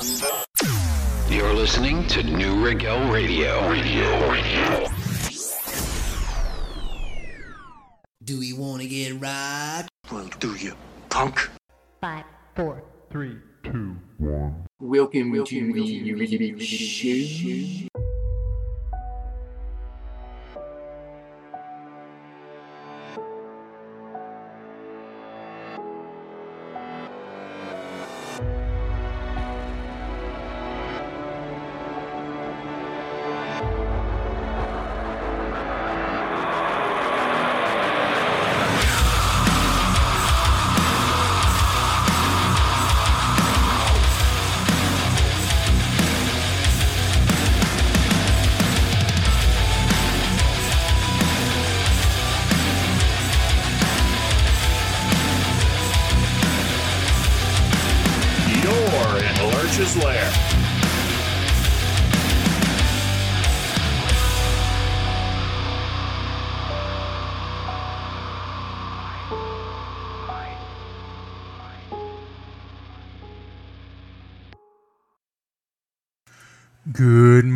You're listening to Neue Regel Radio. Radio, radio. Do we want to get robbed? Well, do you, punk? Five, four, Three, two, one. Welcome, to the really big show. You're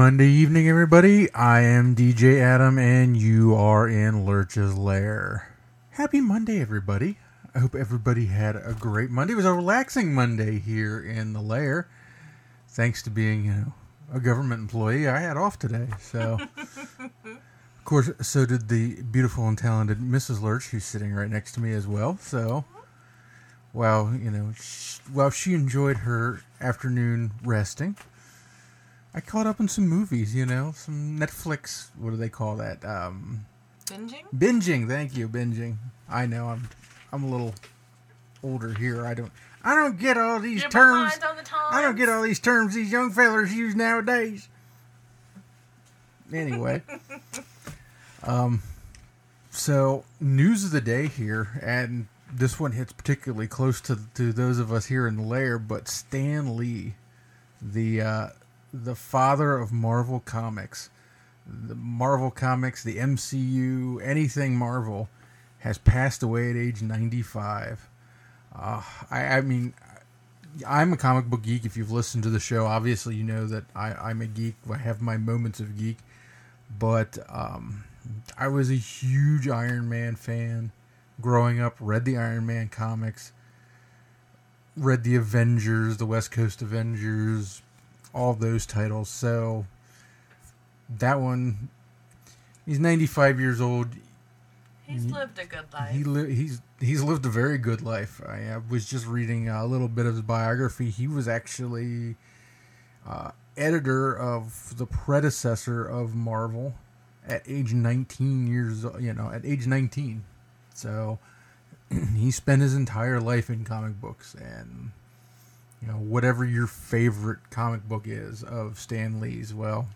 Monday evening, everybody. I am DJ Adam, and you are in Lurch's Lair. Happy Monday, everybody. I hope everybody had a great Monday. It was a relaxing Monday here in the lair. Thanks to being, you know, a government employee, I had off today. So, of course, so did the beautiful and talented Mrs. Lurch, who's sitting right next to me as well. So, while you know, sh- while she enjoyed her afternoon resting, I caught up on some movies, you know, some Netflix. What do they call that? Um, Binging? binging. Thank you, binging. I know I'm, I'm a little older here. I don't, I don't get all these You're terms. on the. I don't get all these terms these young fellers use nowadays. Anyway, um, so news of the day here, and this one hits particularly close to to those of us here in the lair. But Stan Lee, the uh, the father of Marvel Comics, the Marvel Comics, the MCU, anything Marvel, has passed away at age ninety five. Uh, I, I mean, I'm a comic book geek. If you've listened to the show, obviously you know that I, I'm a geek. I have my moments of geek, but um, I was a huge Iron Man fan growing up. Read the Iron Man comics. Read the Avengers, the West Coast Avengers, all of those titles. So that one, he's 95 years old. He's lived a good life. He li- he's he's lived a very good life. I, was just reading a little bit of his biography. He was actually uh, editor of the predecessor of Marvel at age 19 years. You know, at age 19. So he spent his entire life in comic books, and you know whatever your favorite comic book is of Stan Lee's. Well,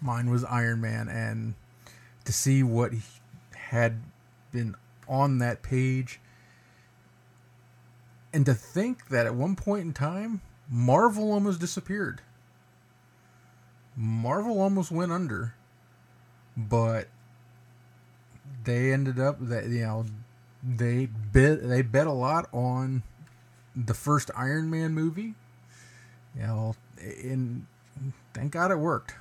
mine was Iron Man, and to see what he had been on that page and to think that at one point in time marvel almost disappeared marvel almost went under but they ended up that you know they bet they bet a lot on the first iron man movie Yeah, well, and thank god it worked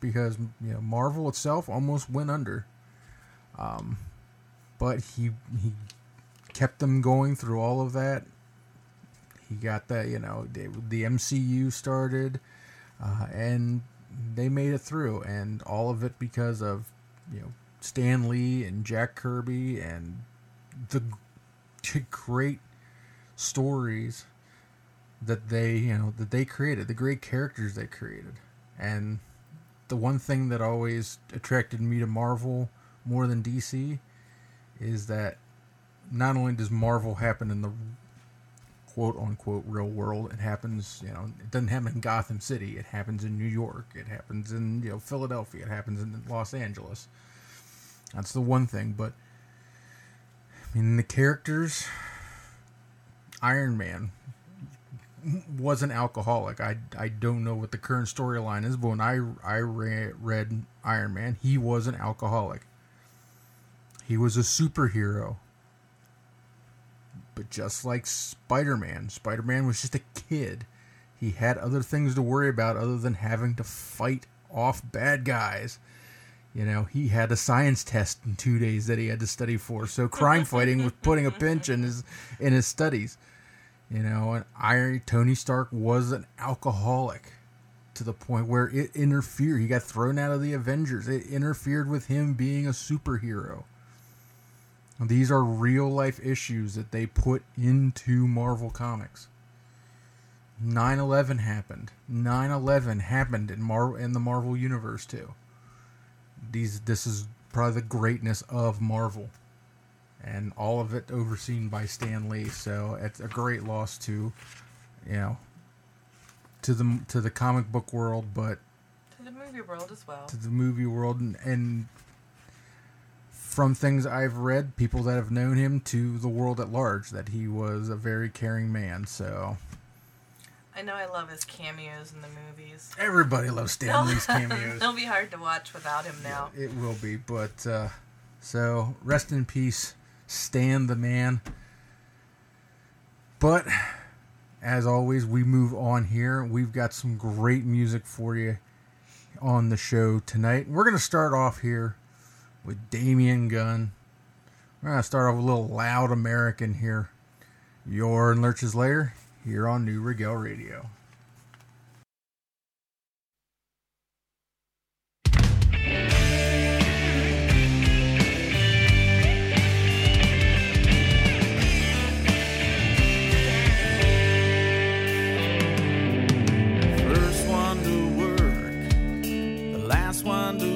because you know Marvel itself almost went under. Um, but he he kept them going through all of that. He got that you know the, the MCU started, uh, and they made it through, and all of it because of you know Stan Lee and Jack Kirby and the great stories that they you know that they created, the great characters they created, and the one thing that always attracted me to Marvel more than DC is that not only does Marvel happen in the quote unquote real world, it happens, you know, it doesn't happen in Gotham City, it happens in New York, it happens in, you know, Philadelphia, it happens in Los Angeles. That's the one thing, but I mean the characters Iron Man was an alcoholic. I, I don't know what the current storyline is, but when I I read, read Iron Man, he was an alcoholic. He was a superhero. But just like Spider Man, Spider Man was just a kid He had other things to worry about other than having to fight off bad guys. You know, he had a science test in two days that he had to study for. So crime fighting was putting a pinch in his in his studies. You know, and Iron Tony Stark was an alcoholic to the point where it interfered. He got thrown out of the Avengers. It interfered with him being a superhero. These are real life issues that they put into Marvel Comics. 9/11 happened. 9/11 happened in Marvel in the Marvel universe too. These this is probably the greatness of Marvel. And all of it overseen by Stan Lee, so it's a great loss to you know to the to the comic book world, but To the movie world as well. to the movie world and, and from things I've read, people that have known him to the world at large, that he was a very caring man. So I know I love his cameos in the movies. everybody loves Stan Lee's cameos. They'll be hard to watch without him now. It will be, but uh, so rest in peace, Stan the man. But as always, we move on here. We've got some great music for you on the show tonight. We're going to start off here with Damien Gunn. We're going to start off with a little loud American here. You're in Lurch's Lair here on Neue Regel Radio. Last one to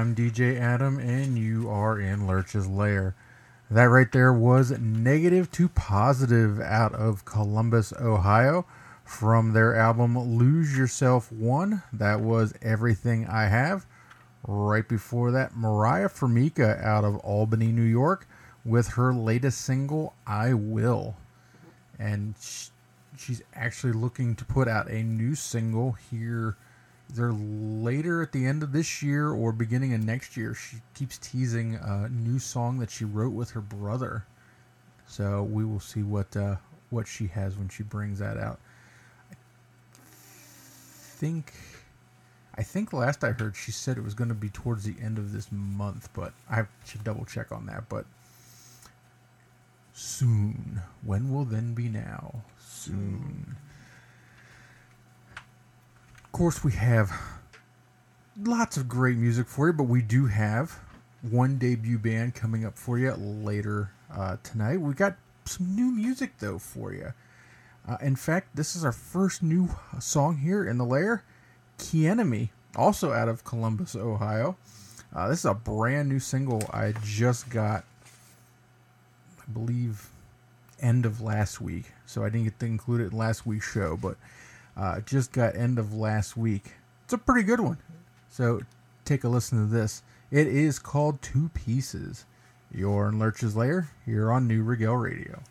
I'm DJ Adam, and you are in Lurch's Lair. That right there was Negative to Positive out of Columbus, Ohio, from their album Lose Yourself One. That was Everything I Have. Right before that, Mariah Formica out of Albany, New York, with her latest single, I Will. And she's actually looking to put out a new single here either later at the end of this year or beginning of next year. She keeps teasing a new song that she wrote with her brother. So we will see what uh, what she has when she brings that out. I think I think last I heard she said it was going to be towards the end of this month, but I should double check on that. But soon, when will then be now? Soon. Of course, we have lots of great music for you, but we do have one debut band coming up for you later uh, tonight. We got some new music though for you. Uh, in fact, this is our first new song here in the lair. Key Enemy, also out of Columbus, Ohio. Uh, this is a brand new single I just got, I believe, end of last week. So I didn't get to include it in last week's show, but uh, just got end of last week. It's a pretty good one. So take a listen to this. It is called Two Pieces. You're in Lurch's Lair here on Neue Regel Radio.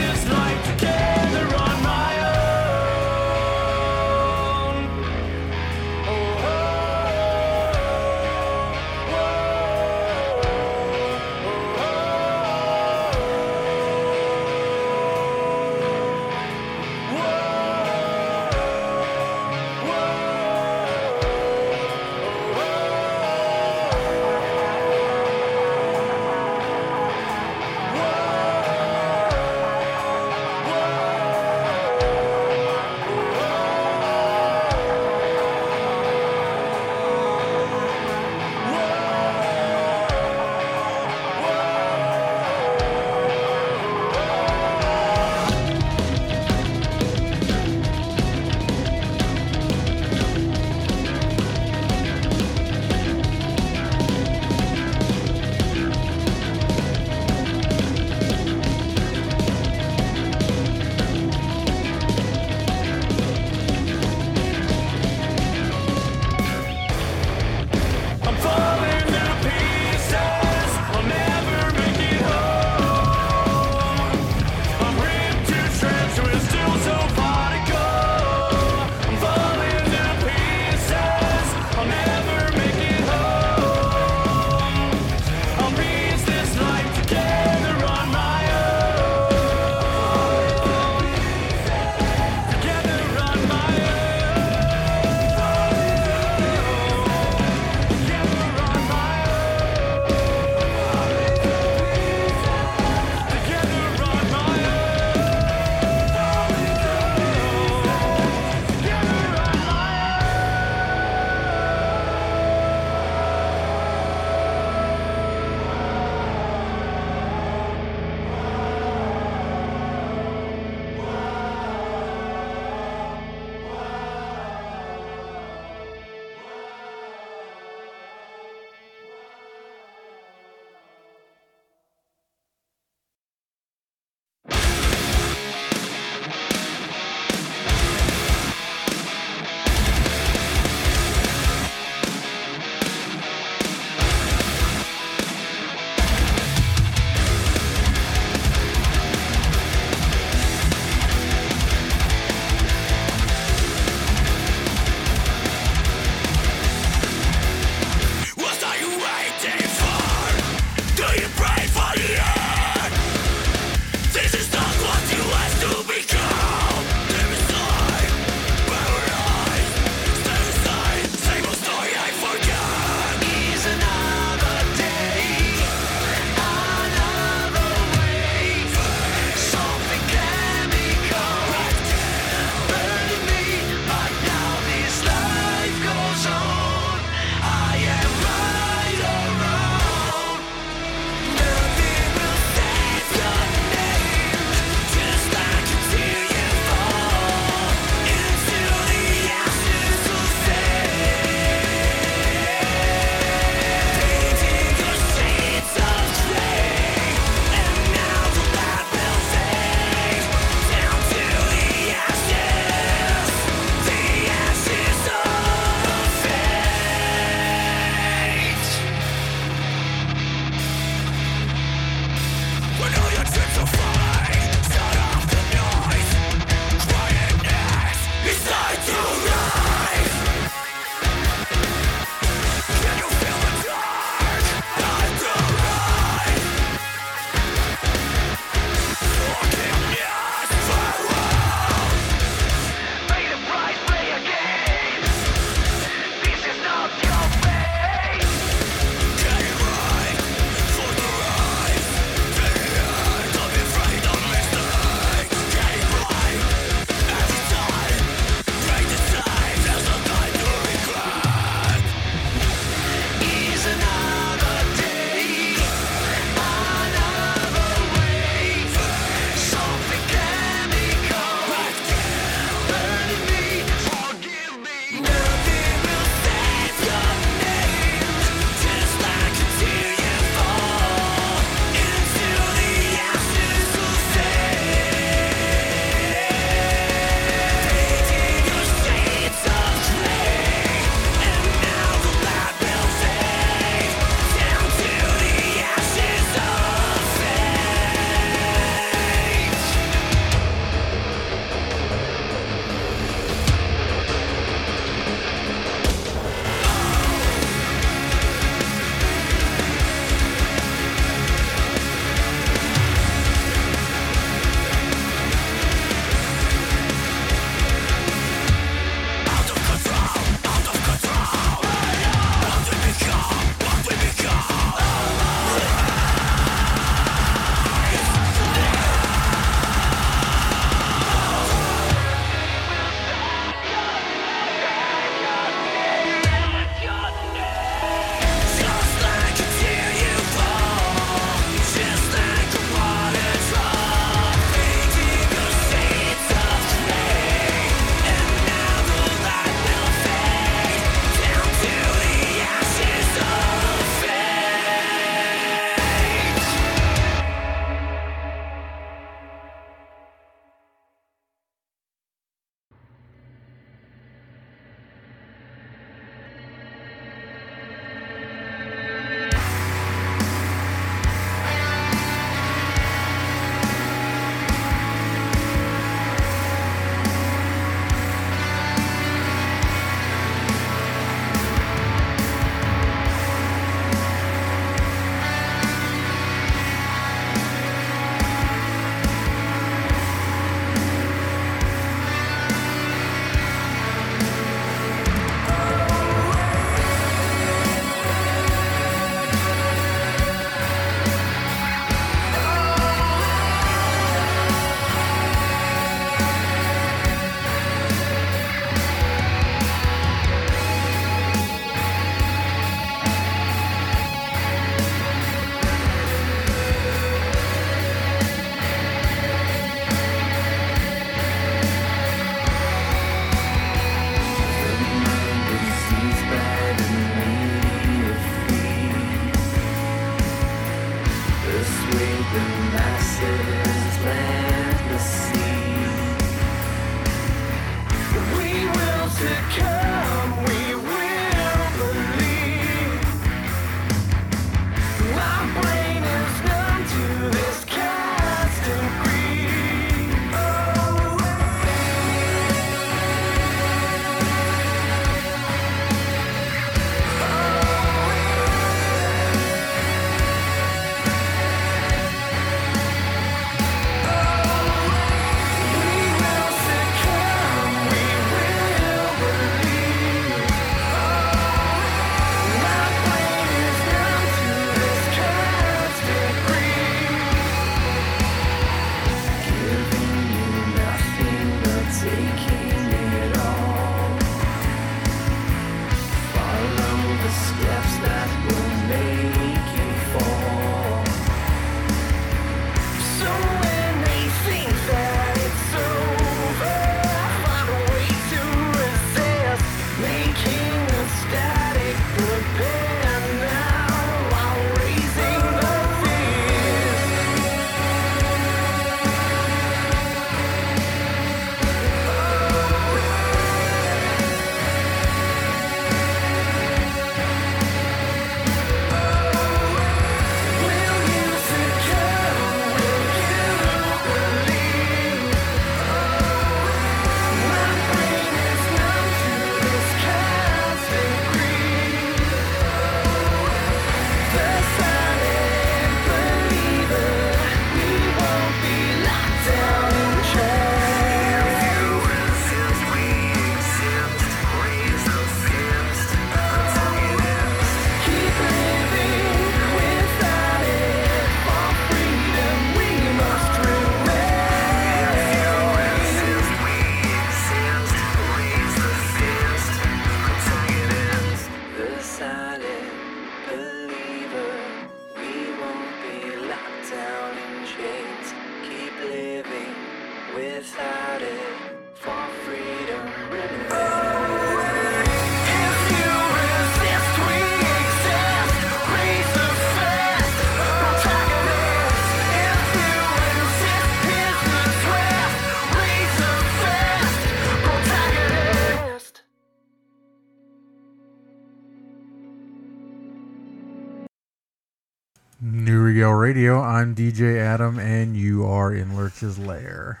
Radio. I'm DJ Adam, and you are in Lurch's Lair.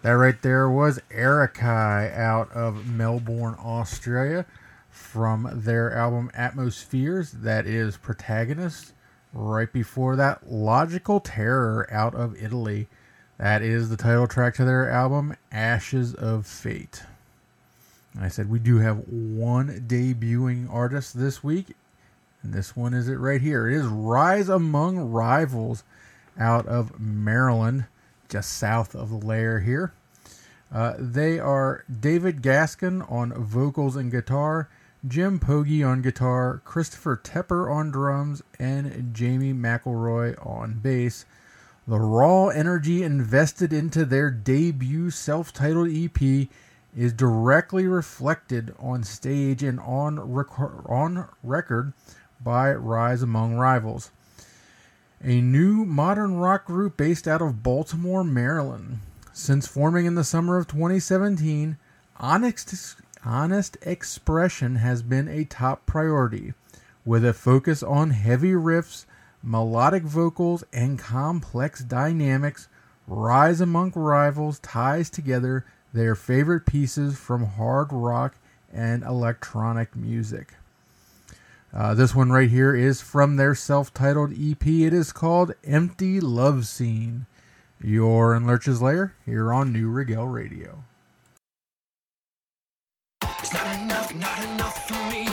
That right there was Erikai out of Melbourne, Australia, from their album Atmospheres. That is Protagonist. Right before that, Logical Terror out of Italy. That is the title track to their album Ashes of Fate. I said we do have one debuting artist this week, and this one is it right here. It is Rise Among Rivals out of Maryland, just south of the lair here. Uh, they are David Gaskin on vocals and guitar, Jim Pogge on guitar, Christopher Tepper on drums, and Jamie McElroy on bass. The raw energy invested into their debut self titled EP is directly reflected on stage and on, rec- on record by Rise Among Rivals, a new modern rock group based out of Baltimore, Maryland. Since forming in the summer of 2017, Honest, honest expression has been a top priority, with a focus on heavy riffs, melodic vocals, and complex dynamics. Rise Among Rivals ties together their favorite pieces from hard rock and electronic music. Uh, this one right here is from their self titled EP. It is called Empty Love Scene. You're in Lurch's Lair here on Neue Regel Radio. It's not enough, not enough for me.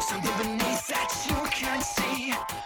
Something beneath that you can't see.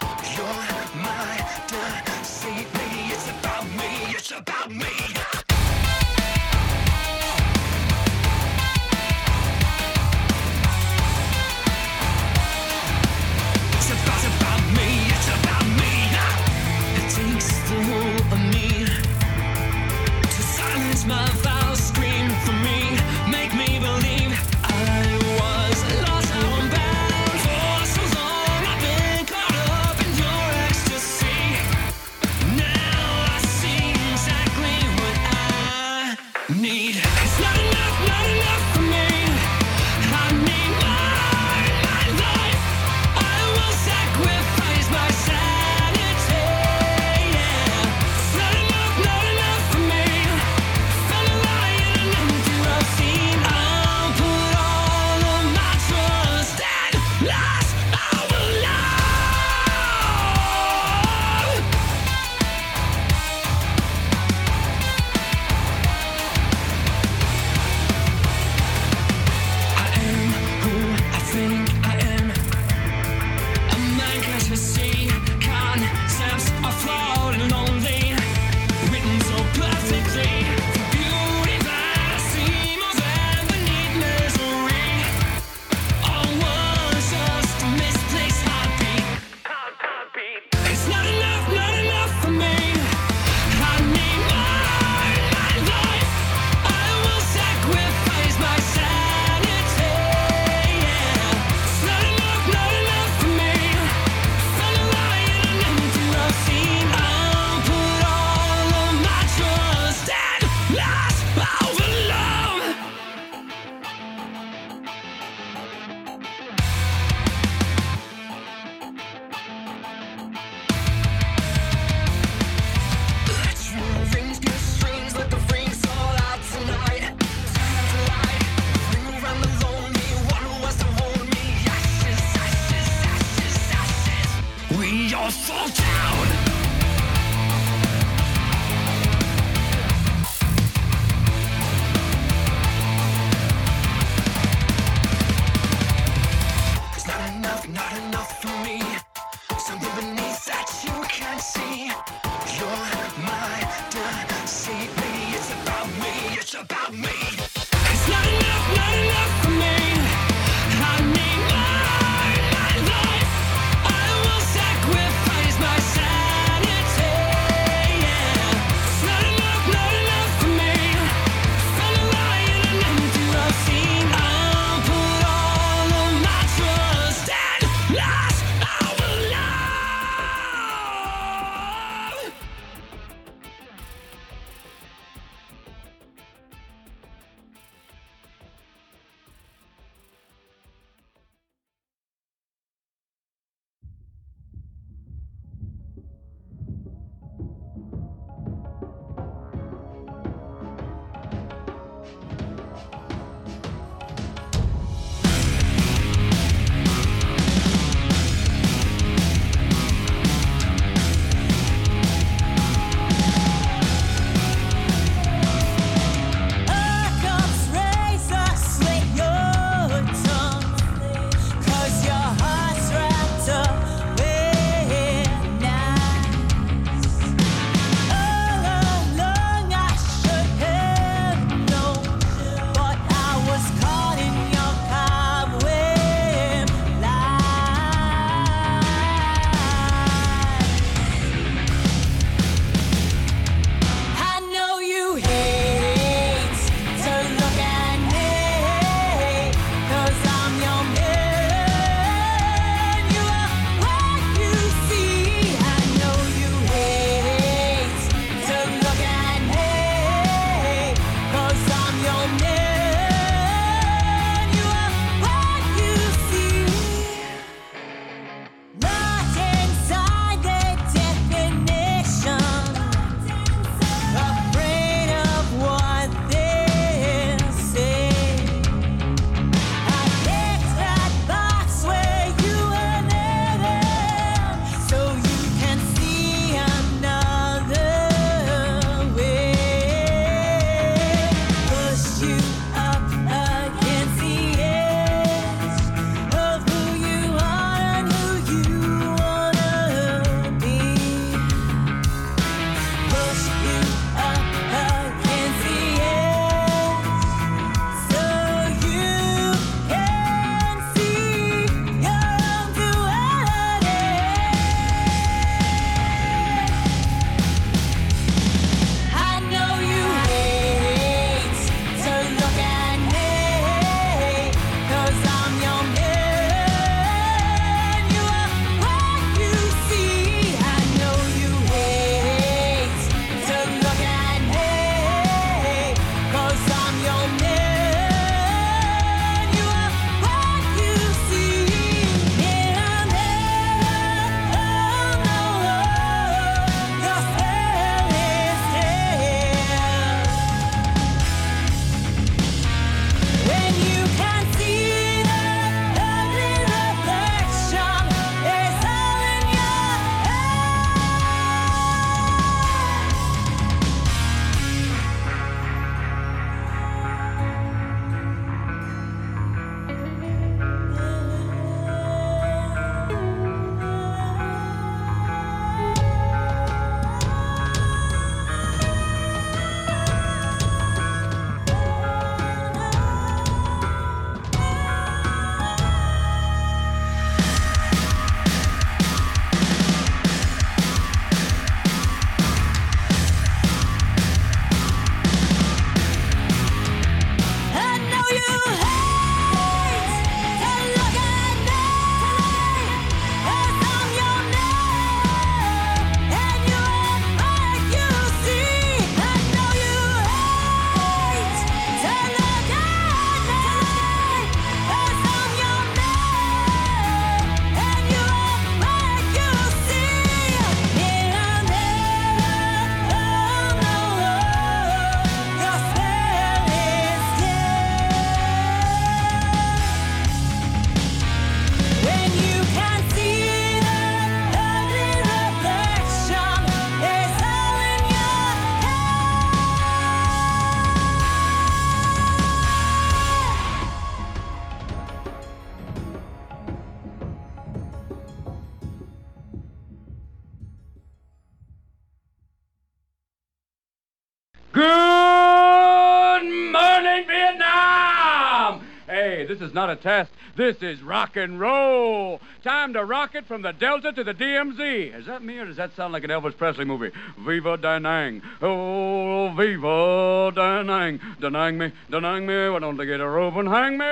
Not a test. This is rock and roll. Time to rock it from the Delta to the DMZ. Is that me or does that sound like an Elvis Presley movie? Viva Danang. Oh, Viva Danang. Danang me, Danang me. Why don't they get a rope and hang me?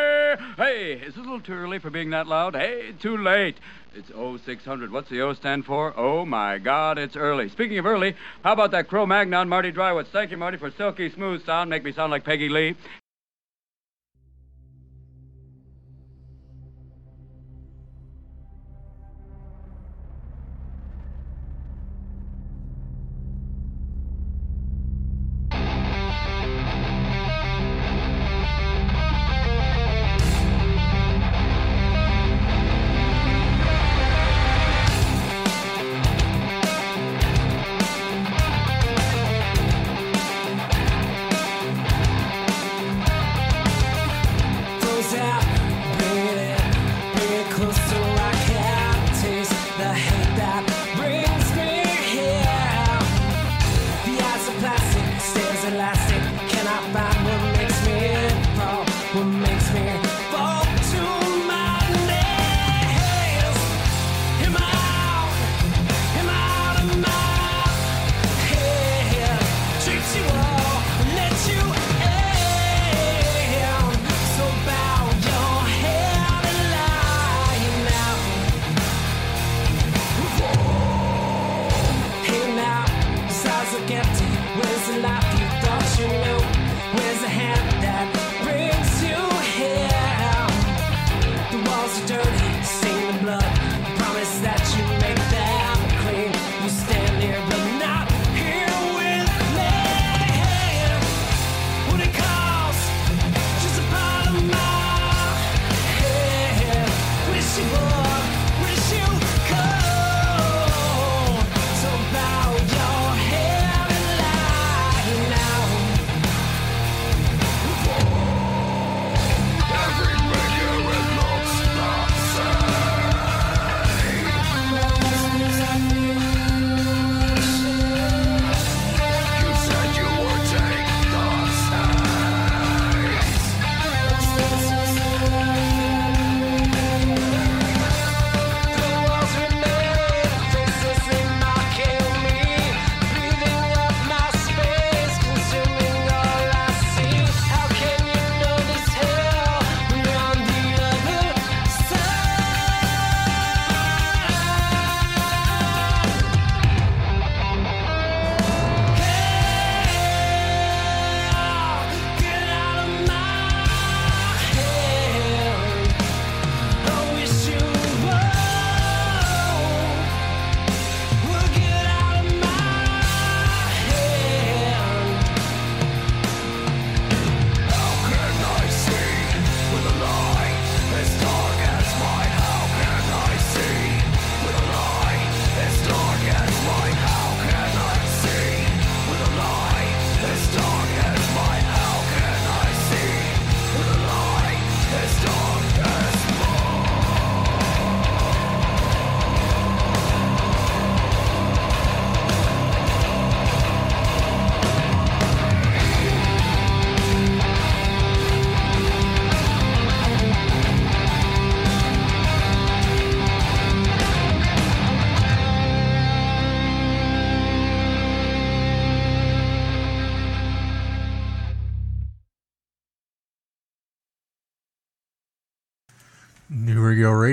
Hey, is it a little too early for being that loud? Hey, too late. It's 0600. What's the O stand for? Oh, my God, it's early. Speaking of early, how about that Cro Magnon, Marty Dreiwitz? Thank you, Marty, for silky smooth sound. Make me sound like Peggy Lee.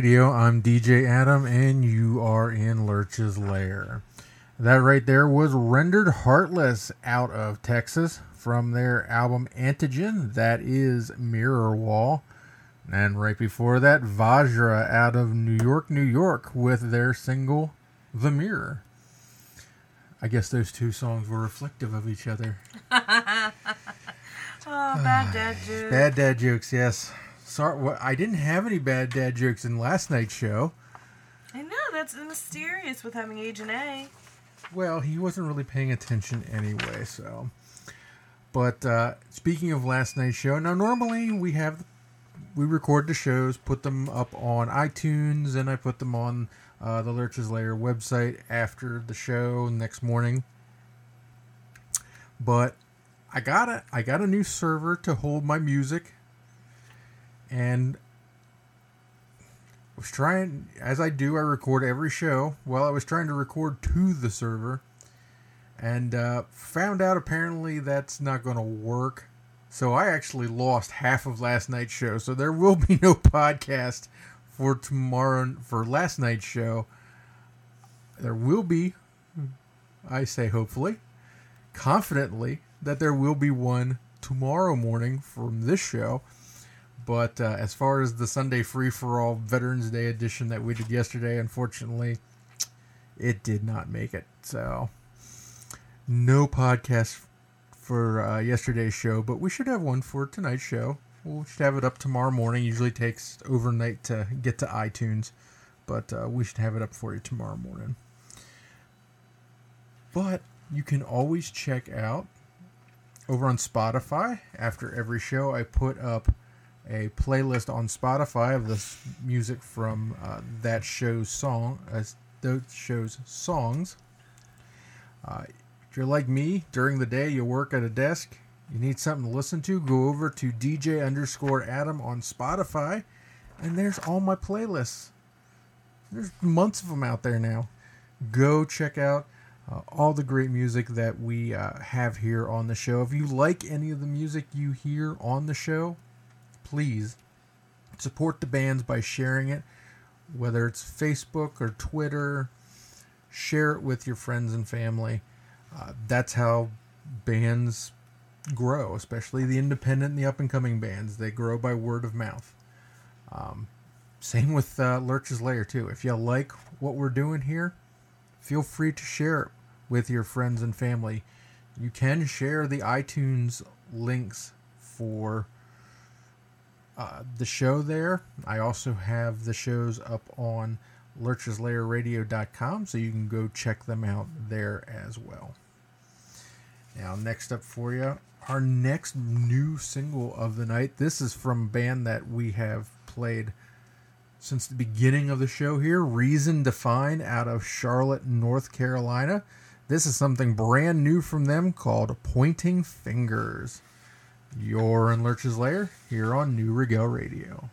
Radio. I'm DJ Adam, and you are in Lurch's Lair. That right there was Rendered Heartless out of Texas from their album Antigen. That is Mirror Wall. And right before that, Vajra out of New York, New York with their single The Mirror. I guess those two songs were reflective of each other. oh, bad dad ah, joke. Bad dad jokes, yes. Sorry, what I didn't have any bad dad jokes in last night's show. I know that's mysterious with having Agent A. Well, he wasn't really paying attention anyway, so. But uh, speaking of last night's show, now normally we have we record the shows, put them up on iTunes, and I put them on uh, the Lurch's Lair website after the show next morning. But I got a I got a new server to hold my music, and was trying as I do. I record every show. Well, I was trying to record to the server, and uh, found out apparently that's not going to work. So I actually lost half of last night's show. So there will be no podcast for tomorrow for last night's show. There will be, I say hopefully, confidently that there will be one tomorrow morning from this show. But uh, as far as the Sunday free for all Veterans Day edition that we did yesterday, unfortunately, it did not make it. So no podcast for uh, yesterday's show, but we should have one for tonight's show. We should have it up tomorrow morning. Usually takes overnight to get to iTunes, but uh, we should have it up for you tomorrow morning. But you can always check out over on Spotify. After every show, I put up a playlist on Spotify of the music from uh, that show's song, uh, those show's songs. Uh, if you're like me, during the day you work at a desk, you need something to listen to, go over to DJ underscore Adam on Spotify, and there's all my playlists. There's months of them out there now. Go check out uh, all the great music that we uh, have here on the show. If you like any of the music you hear on the show, please support the bands by sharing it, whether it's Facebook or Twitter. Share it with your friends and family. Uh, that's how bands grow, especially the independent and the up and coming bands. They grow by word of mouth. Um, same with uh, Lurch's Lair, too. If you like what we're doing here, feel free to share it with your friends and family. You can share the iTunes links for uh, the show there. I also have the shows up on lurcheslairradio.com, so you can go check them out there as well. Now, next up for you, our next new single of the night. This is from a band that we have played since the beginning of the show here Reason Defined out of Charlotte, North Carolina. This is something brand new from them called Pointing Fingers. You're in Lurch's Lair here on Neue Regel Radio.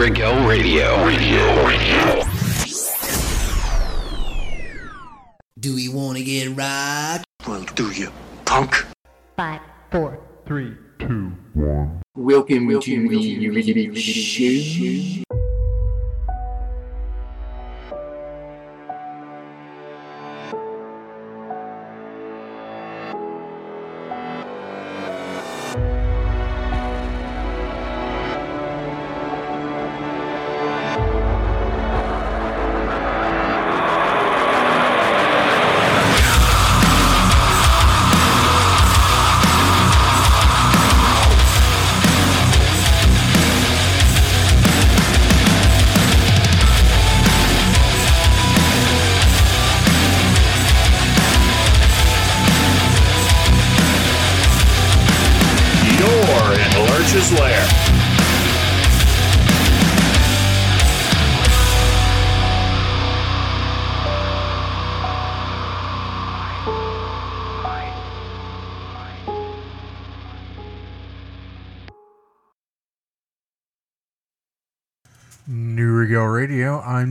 Radio. Radio.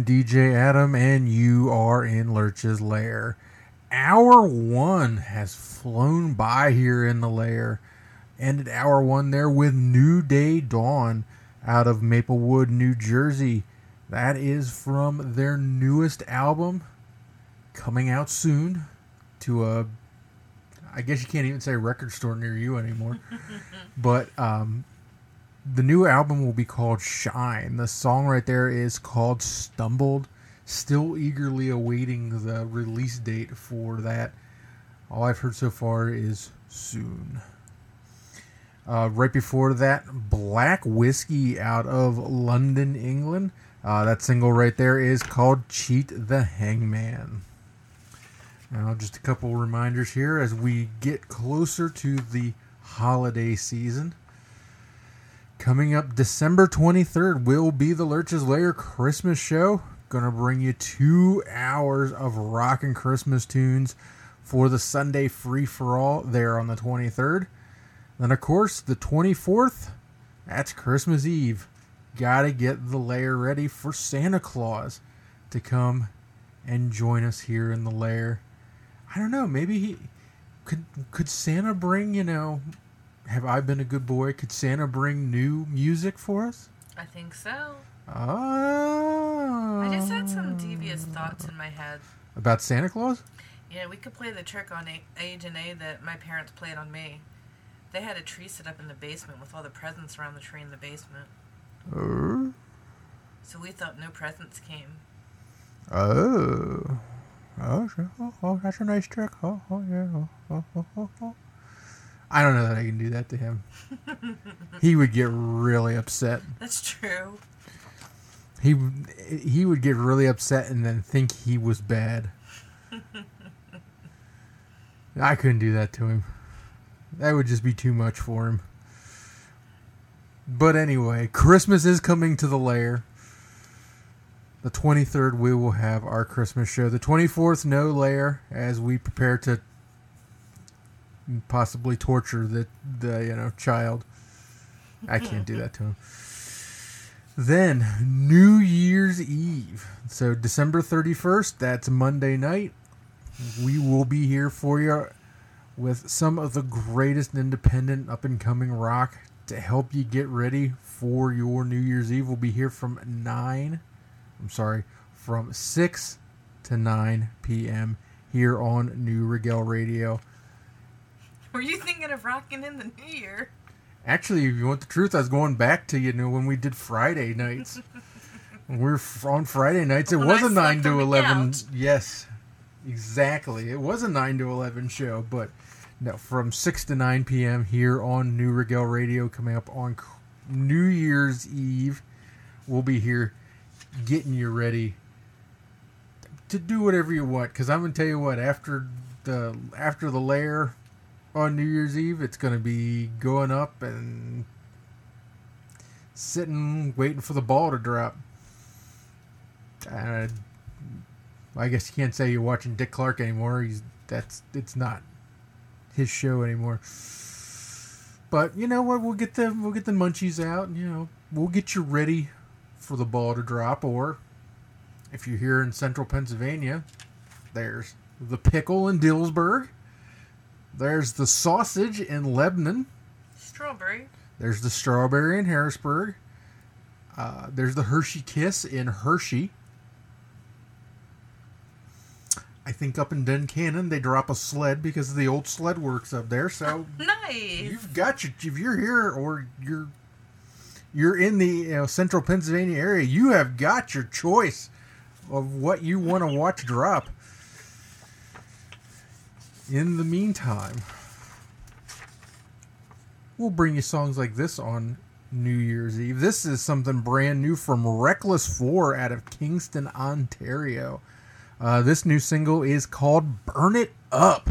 DJ Adam, and you are in Lurch's Lair. Hour one has flown by here in the lair. Ended hour one there with New Day Dawn out of Maplewood, New Jersey. That is from their newest album coming out soon to a I guess you can't even say record store near you anymore. but um, the new album will be called Shine. The song right there is called Stumbled. Still eagerly awaiting the release date for that. All I've heard so far is soon. Uh, right before that, Black Whiskey out of London, England. Uh, that single right there is called Cheat the Hangman. Now, just a couple reminders here as we get closer to the holiday season. Coming up December 23rd will be the Lurch's Lair Christmas show. Gonna bring you two hours of rockin' Christmas tunes for the Sunday free for all there on the 23rd. Then, of course, the 24th, that's Christmas Eve. Gotta get the lair ready for Santa Claus to come and join us here in the lair. I don't know, maybe he could could Santa bring, you know, have I been a good boy? Could Santa bring new music for us? I think so. Oh. I just had some devious thoughts in my head. About Santa Claus? Yeah, we could play the trick on A- and A that my parents played on me. They had a tree set up in the basement with all the presents around the tree in the basement. Oh. So we thought no presents came. Oh. Oh, sure. oh, oh, that's a nice trick. Oh, oh yeah. Oh, oh, oh, oh, oh. I don't know that I can do that to him. he would get really upset. That's true. He he would get really upset and then think he was bad. I couldn't do that to him. That would just be too much for him. But anyway, Christmas is coming to the lair. The 23rd, we will have our Christmas show. The 24th, no lair, as we prepare to possibly torture the, the you know child. I can't do that to him. Then New Year's Eve. So December 31st, that's Monday night. We will be here for you with some of the greatest independent up and coming rock to help you get ready for your New Year's Eve. We'll be here from 9, I'm sorry, from 6 to 9 p.m. here on Neue Regel Radio. Were you thinking of rocking in the new year? Actually, if you want the truth, I was going back to you know when we did Friday nights. were on Friday nights. It When was I a nine to eleven. Yes, exactly. It was a nine to eleven show, but no, from six to nine p.m. here on Neue Regel Radio. Coming up on New Year's Eve, we'll be here getting you ready to do whatever you want. Because I'm gonna tell you what after the after the lair on New Year's Eve, it's gonna be going up and sitting waiting for the ball to drop. I guess you can't say you're watching Dick Clark anymore. He's that's it's not his show anymore. But you know what? We'll get the we'll get the munchies out. You know, we'll get you ready for the ball to drop. Or if you're here in Central Pennsylvania, there's the pickle in Dillsburg. There's the sausage in Lebanon. Strawberry. There's the strawberry in Harrisburg. Uh, there's the Hershey Kiss in Hershey. I think up in Duncannon they drop a sled because of the old sled works up there. So Nice. you've got your if you're here or you're you're in the you know, central Pennsylvania area, you have got your choice of what you want to watch drop. In the meantime, we'll bring you songs like this on New Year's Eve. This is something brand new from Reckless 4 out of Kingston, Ontario. Uh, this new single is called Burn It Up.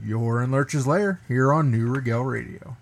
You're in Lurch's Lair here on Neue Regel Radio.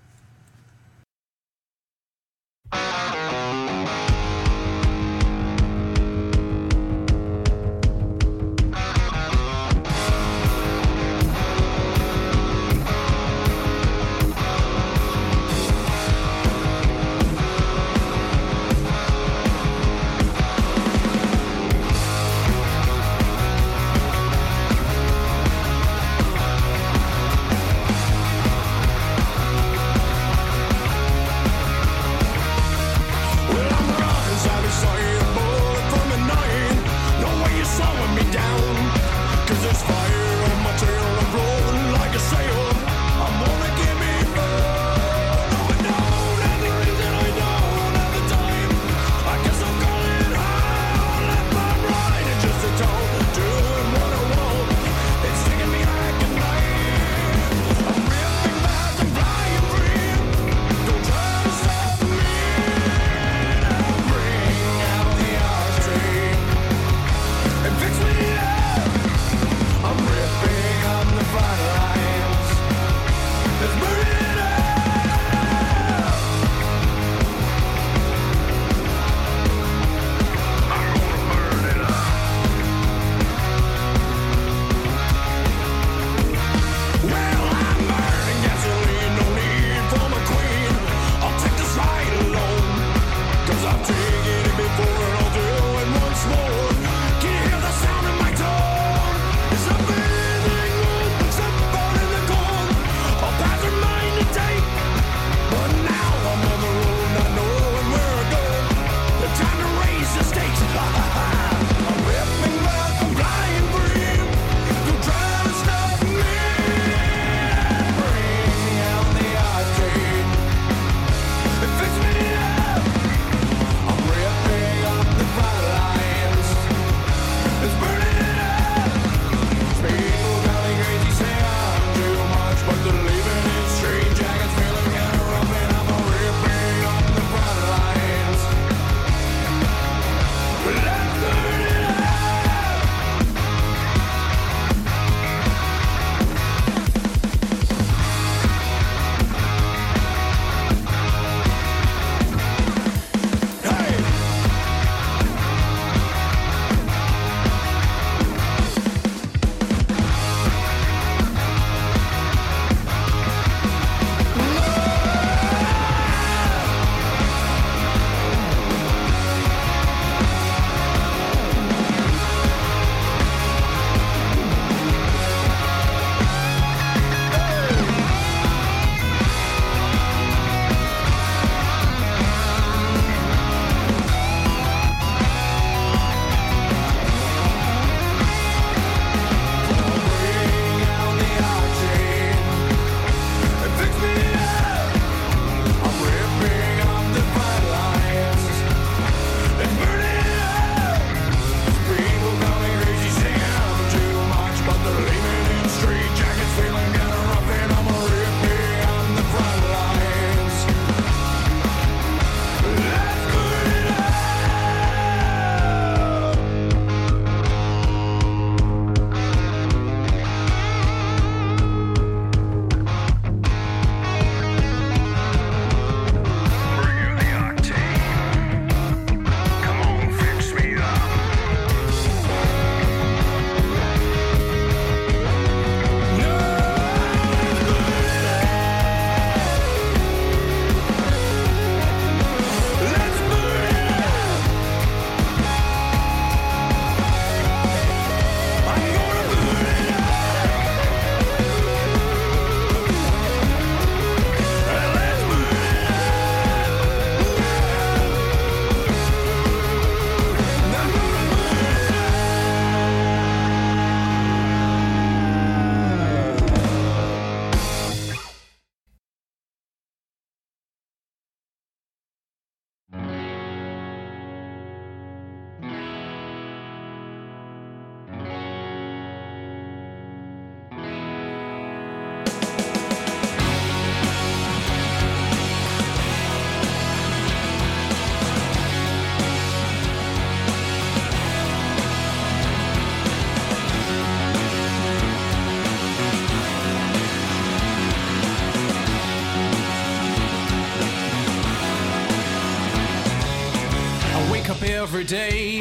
every day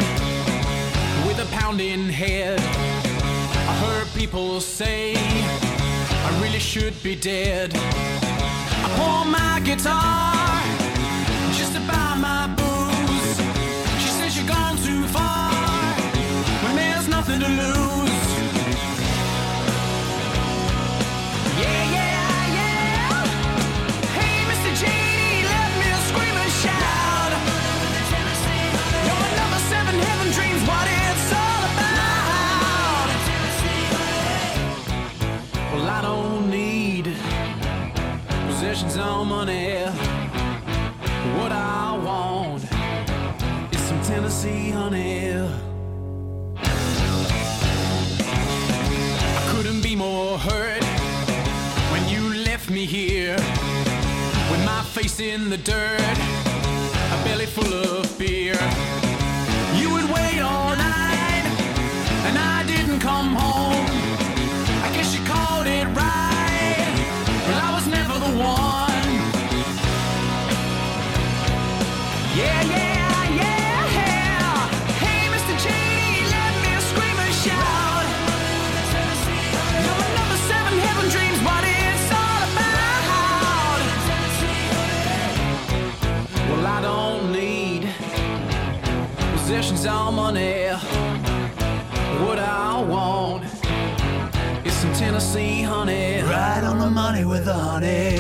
with a pounding head. I heard people say I really should be dead. I pull my guitar. in the dirt. the honey.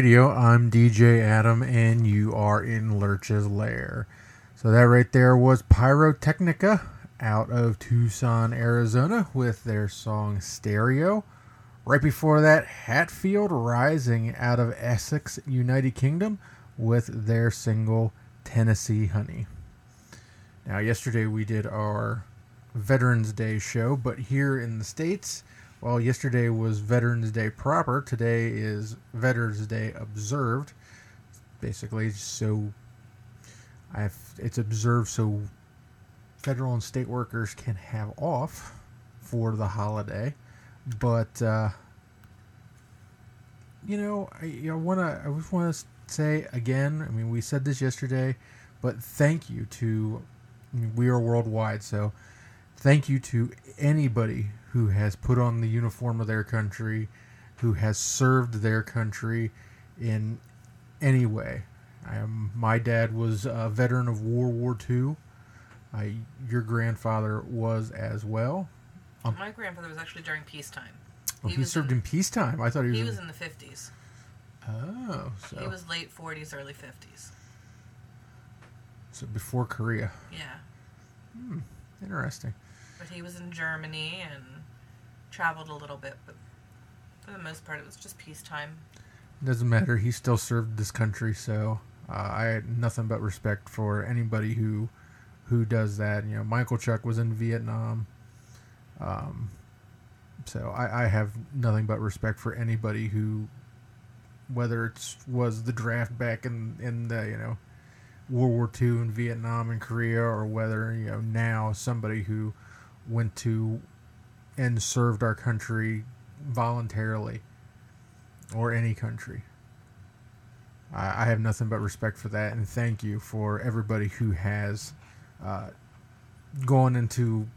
Radio. I'm DJ Adam, and you are in Lurch's Lair. So that right there was Pyrotechnica out of Tucson, Arizona, with their song Stereo. Right before that, Hatfield Rising out of Essex, United Kingdom, with their single Tennessee Honey. Now, yesterday we did our Veterans Day show, but here in the States, well, yesterday was Veterans Day proper. Today is Veterans Day observed. Basically, so I've it's observed so federal and state workers can have off for the holiday. But uh, you know, I, I want to I just want to say again. I mean, we said this yesterday, but thank you to I mean, we are worldwide, so thank you to anybody who has put on the uniform of their country, who has served their country in any way. I am, my dad was a veteran of World War II. I, your grandfather was as well. Um, My grandfather was actually during peacetime. oh, he, was served in, peacetime. I thought he was. He in- was in the 50s. oh, so, He was late 40s, early 50s. so before Korea. Yeah. Hmm. Interesting. But he was in Germany and traveled a little bit, but for the most part, it was just peacetime. Doesn't matter. He still served this country, so uh, I had nothing but respect for anybody who who does that. You know, Michael Chuck was in Vietnam, um, so I, I have nothing but respect for anybody who, whether it's was the draft back in in the you know World War II in Vietnam and Korea, or whether you know now somebody who went to and served our country voluntarily or any country. I, I have nothing but respect for that, and thank you for everybody who has uh, gone into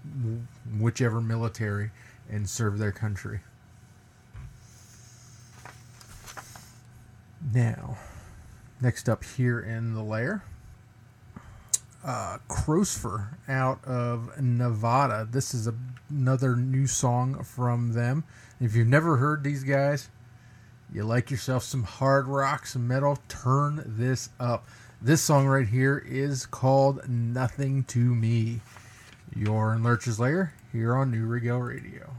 whichever military and served their country. Now, next up here in the lair, uh, Crosfer out of Nevada. This is a, another new song from them. If you've never heard these guys, you like yourself some hard rock, some metal, turn this up. This song right here is called Nothing to Me. You're in Lurch's Lair here on Neue Regel Radio.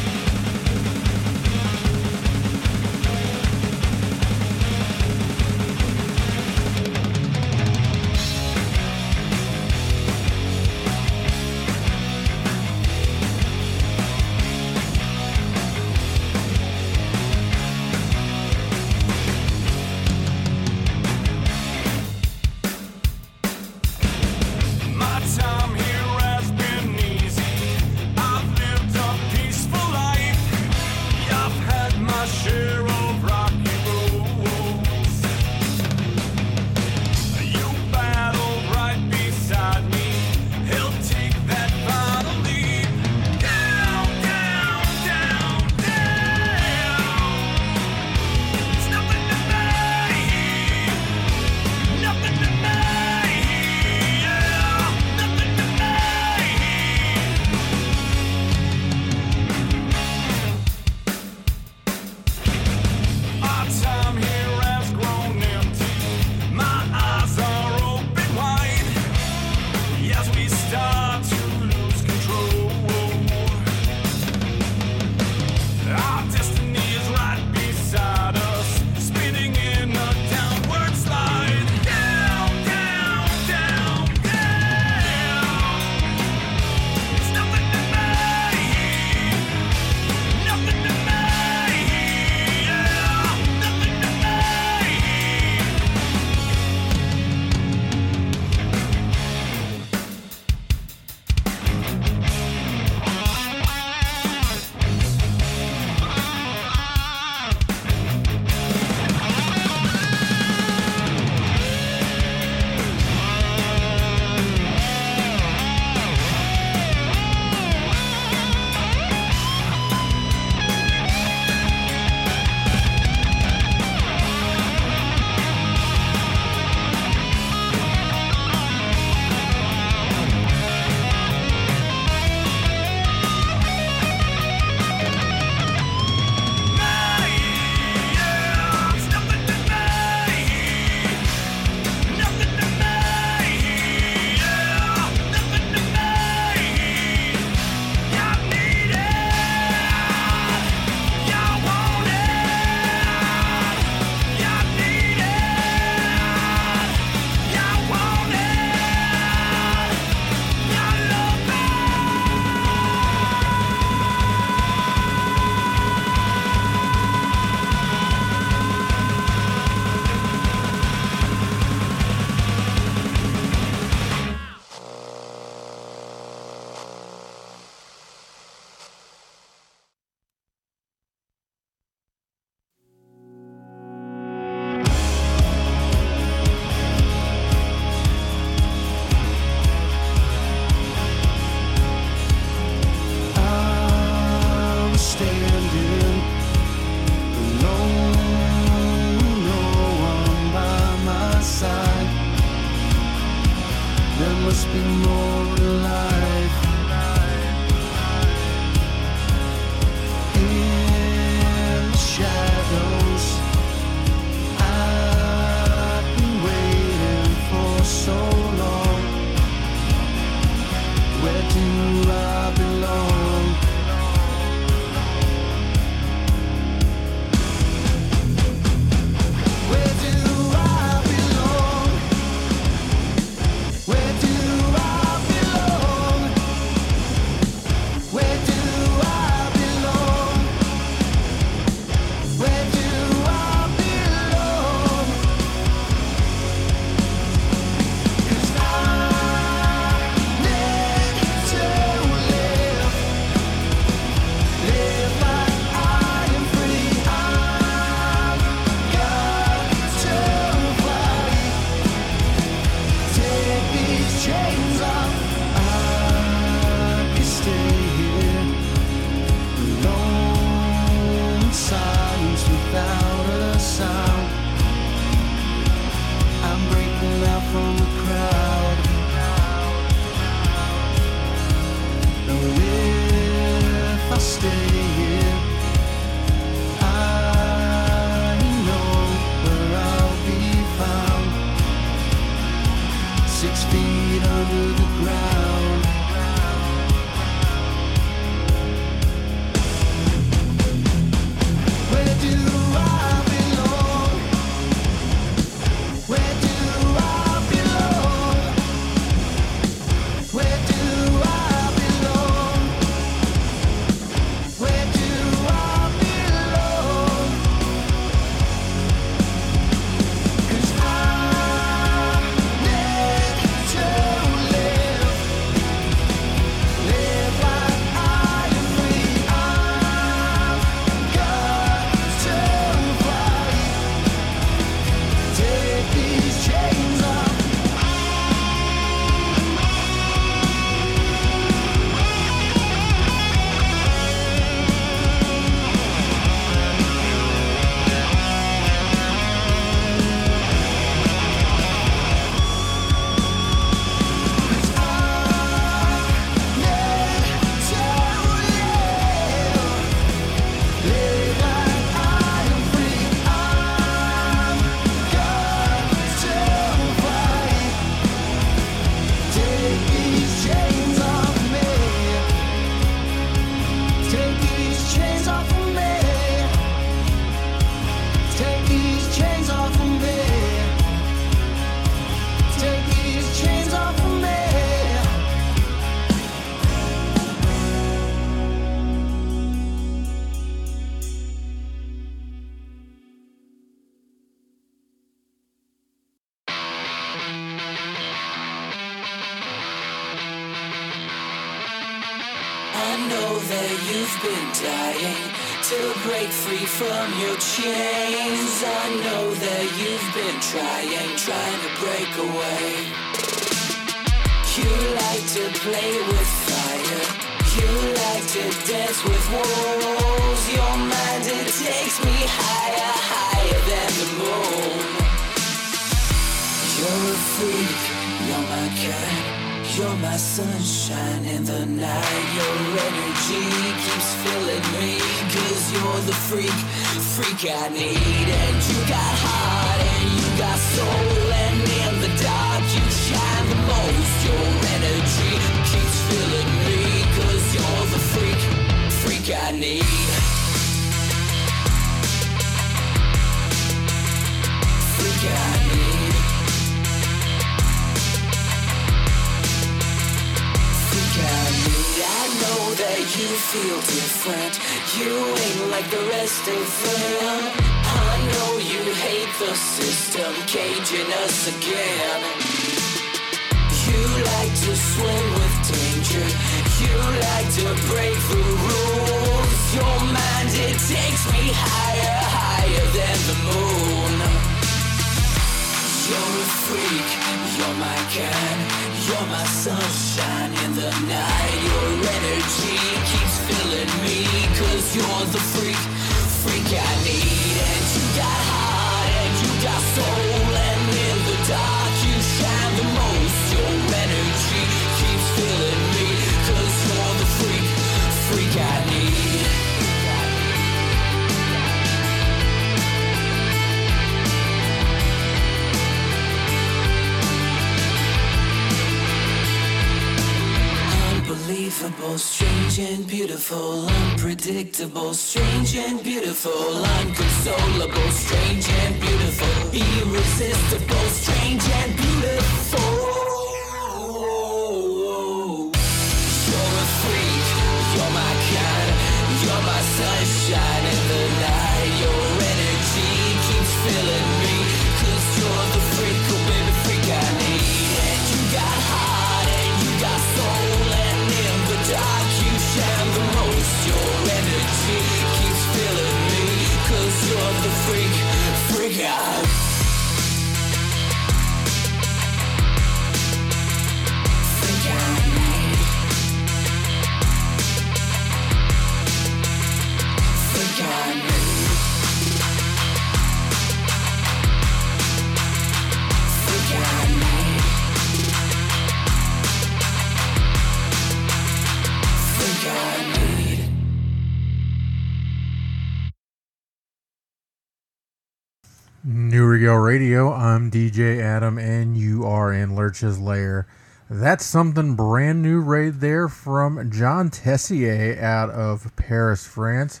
DJ Adam, and you are in Lurch's Lair. That's something brand new right there from John Tessier out of Paris, France.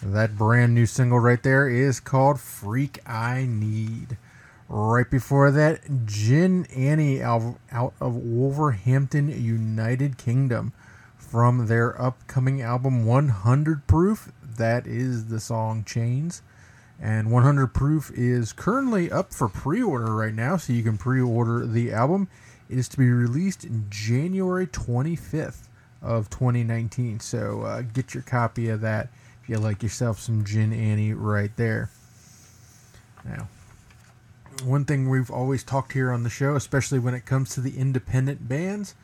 That brand new single right there is called Freak I Need. Right before that, Gin Annie out of Wolverhampton, United Kingdom. From their upcoming album 100 Proof, that is the song Chains. And 100 Proof is currently up for pre order right now, so you can pre order the album. It is to be released January 25th of 2019. So uh, get your copy of that if you like yourself some Gin Annie right there. Now, one thing we've always talked here on the show, especially when it comes to the independent bands,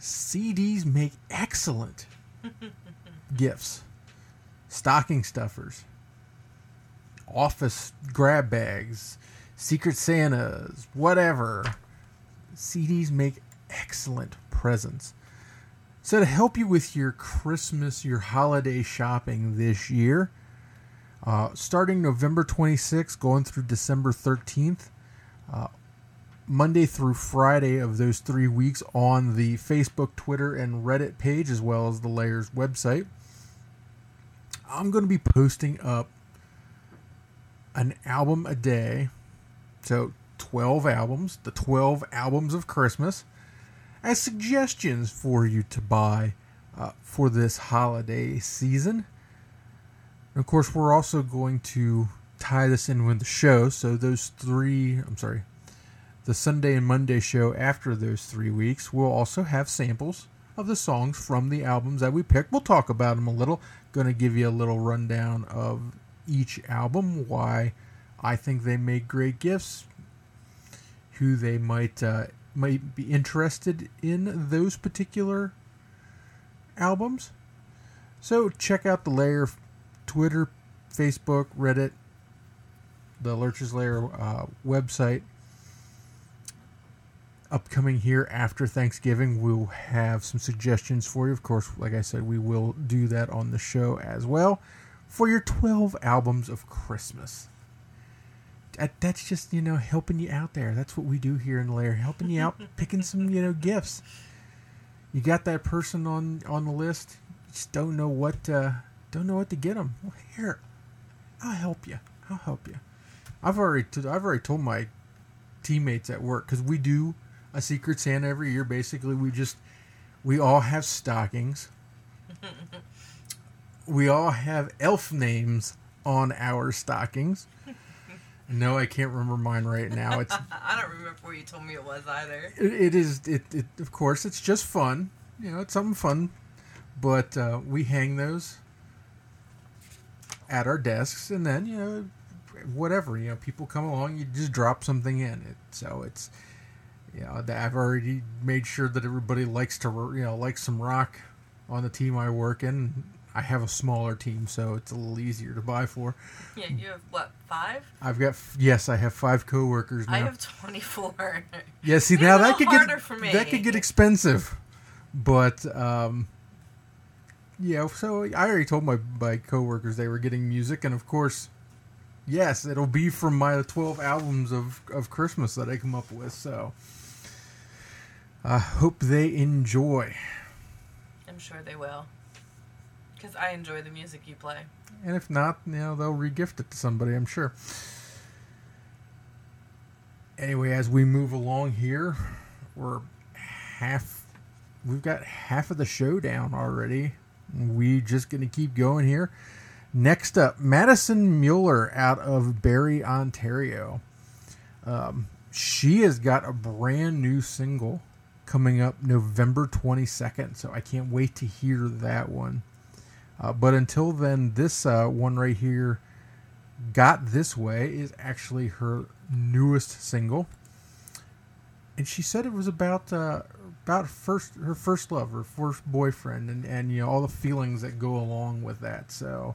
CDs make excellent gifts, stocking stuffers, office grab bags, secret Santas, whatever. CDs make excellent presents. So, to help you with your Christmas, your holiday shopping this year, uh, starting November 26th, going through December 13th, uh, Monday through Friday of those three weeks on the Facebook, Twitter, and Reddit page, as well as the Lair's website, I'm going to be posting up an album a day. So 12 albums, the 12 albums of Christmas, as suggestions for you to buy uh, for this holiday season. And of course, we're also going to tie this in with the show. So those three, I'm sorry, the Sunday and Monday show after those three weeks we'll also have samples of the songs from the albums that we picked. We'll talk about them a little. Going to give you a little rundown of each album, why I think they make great gifts, who they might uh, might be interested in those particular albums. So check out the Lair Twitter, Facebook, Reddit, the Lurch's Lair uh, website. Upcoming here after Thanksgiving, we'll have some suggestions for you. Of course, like I said, we will do that on the show as well for your 12 albums of Christmas. That's just, you know, helping you out there. That's what we do here in the lair, helping you out, picking some, you know, gifts. You got that person on on the list, just don't know what uh, don't know what to get them. Well, here, I'll help you. I'll help you. I've already t- I've already told my teammates at work because we do a secret Santa every year. Basically, we just we all have stockings. we all have elf names on our stockings. No, I can't remember mine right now. It's I don't remember what you told me it was either. it, it is it, it of course it's just fun. You know, it's something fun. But uh, we hang those at our desks, and then you know, whatever you know, people come along, you just drop something in it. So it's you know, I've already made sure that everybody likes to you know likes some rock on the team I work in. I have a smaller team, so it's a little easier to buy for. Yeah, you have what five? I've got yes, I have five coworkers now. I have twenty four. Yeah, see It's now that could get for me. that could get expensive, but um, yeah. So I already told my my coworkers they were getting music, and of course, yes, it'll be from my twelve albums of of Christmas that I come up with. So I hope they enjoy. I'm sure they will. Because I enjoy the music you play. And if not, you know, they'll regift it to somebody, I'm sure. Anyway, as we move along here, we're half we've got half of the show down already. We just gonna keep going here. Next up, Madison Mueller out of Barrie, Ontario. Um, she has got a brand new single coming up November 22nd, so I can't wait to hear that one. Uh, but until then, this uh, one right here, Got This Way, is actually her newest single. And she said it was about uh, about first her first love, her first boyfriend, and, and you know all the feelings that go along with that. So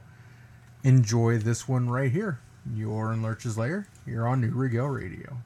enjoy this one right here. You're in Lurch's Lair. You're on Neue Regel Radio.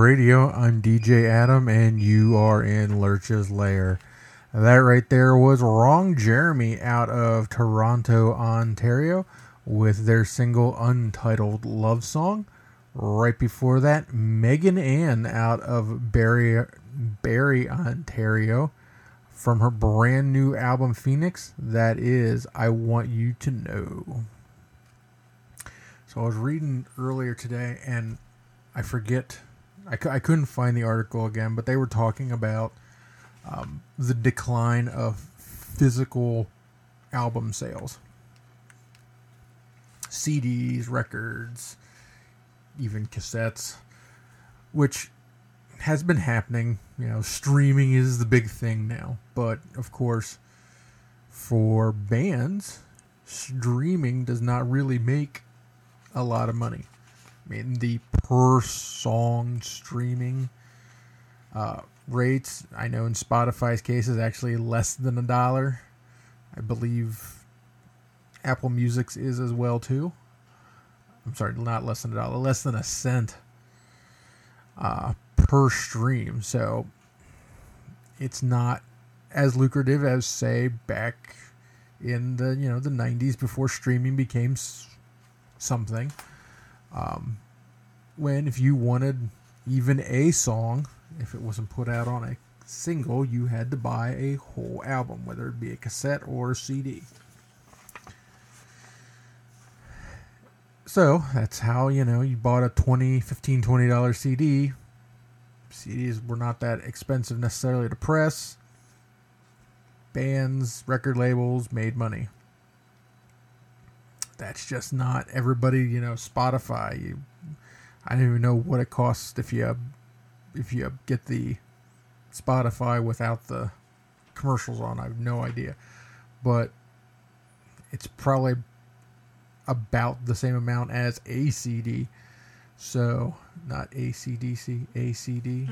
Radio. I'm DJ Adam, and you are in Lurch's Lair. That right there was Wrong Jeremy out of Toronto, Ontario, with their single Untitled Love Song. Right before that, Megan Ann out of Barrie, Barrie, Ontario, from her brand new album Phoenix. That is I Want You to Know. So I was reading earlier today, and I forget, I, couldn't find the article again, but they were talking about um, the decline of physical album sales, CDs, records, even cassettes, which has been happening. You know, streaming is the big thing now, but of course, for bands, streaming does not really make a lot of money. I mean, the per song streaming uh, rates, I know in Spotify's case, is actually less than a dollar. I believe Apple Music's is as well too. I'm sorry, not less than a dollar, less than a cent uh, per stream. So it's not as lucrative as say back in the you know the 90s before streaming became something. Um, when if you wanted even a song, if it wasn't put out on a single, you had to buy a whole album, whether it be a cassette or a CD. So that's how, you know, you bought a 20 15 $20 CD. CDs were not that expensive necessarily to press. Bands, record labels made money. That's just not everybody, you know, Spotify. You, I don't even know what it costs if you if you get the Spotify without the commercials on. I have no idea. But it's probably about the same amount as a CD. So, not ACDC, ACD.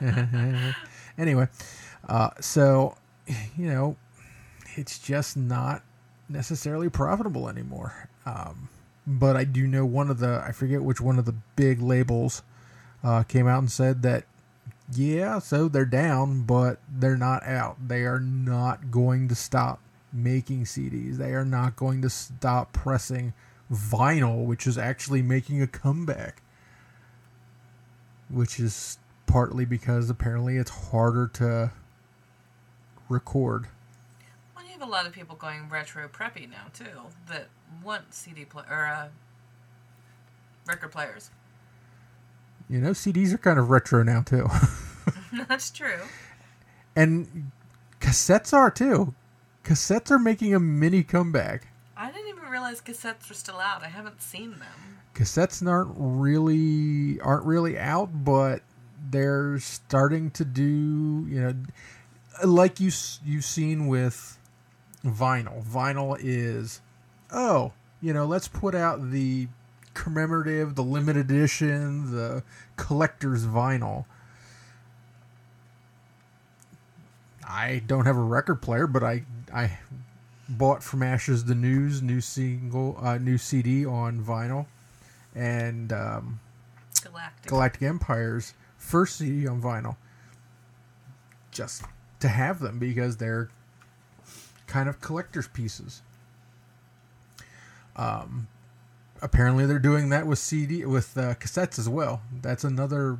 anyway, uh, so, you know, it's just not necessarily profitable anymore. Um, but I do know one of the, I forget which one of the big labels uh, came out and said that, yeah, so they're down, but they're not out. They are not going to stop making CDs. They are not going to stop pressing vinyl, which is actually making a comeback. Which is partly because apparently it's harder to record. Have a lot of people going retro preppy now too that want CD play or uh, record players. You know, CDs are kind of retro now too. That's true. and cassettes are too. Cassettes are making a mini comeback. I didn't even realize cassettes were still out. I haven't seen them. Cassettes aren't really aren't really out, but they're starting to do, you know, like you you've seen with vinyl. Vinyl is oh, you know, let's put out the commemorative, the limited edition, the collector's vinyl. I don't have a record player, but I I bought from Ashes the News new single, uh, new CD on vinyl, and um, Galactic. Galactic Empire's first CD on vinyl. Just to have them because they're kind of collector's pieces. Um, apparently they're doing that with CD with uh, cassettes as well. That's another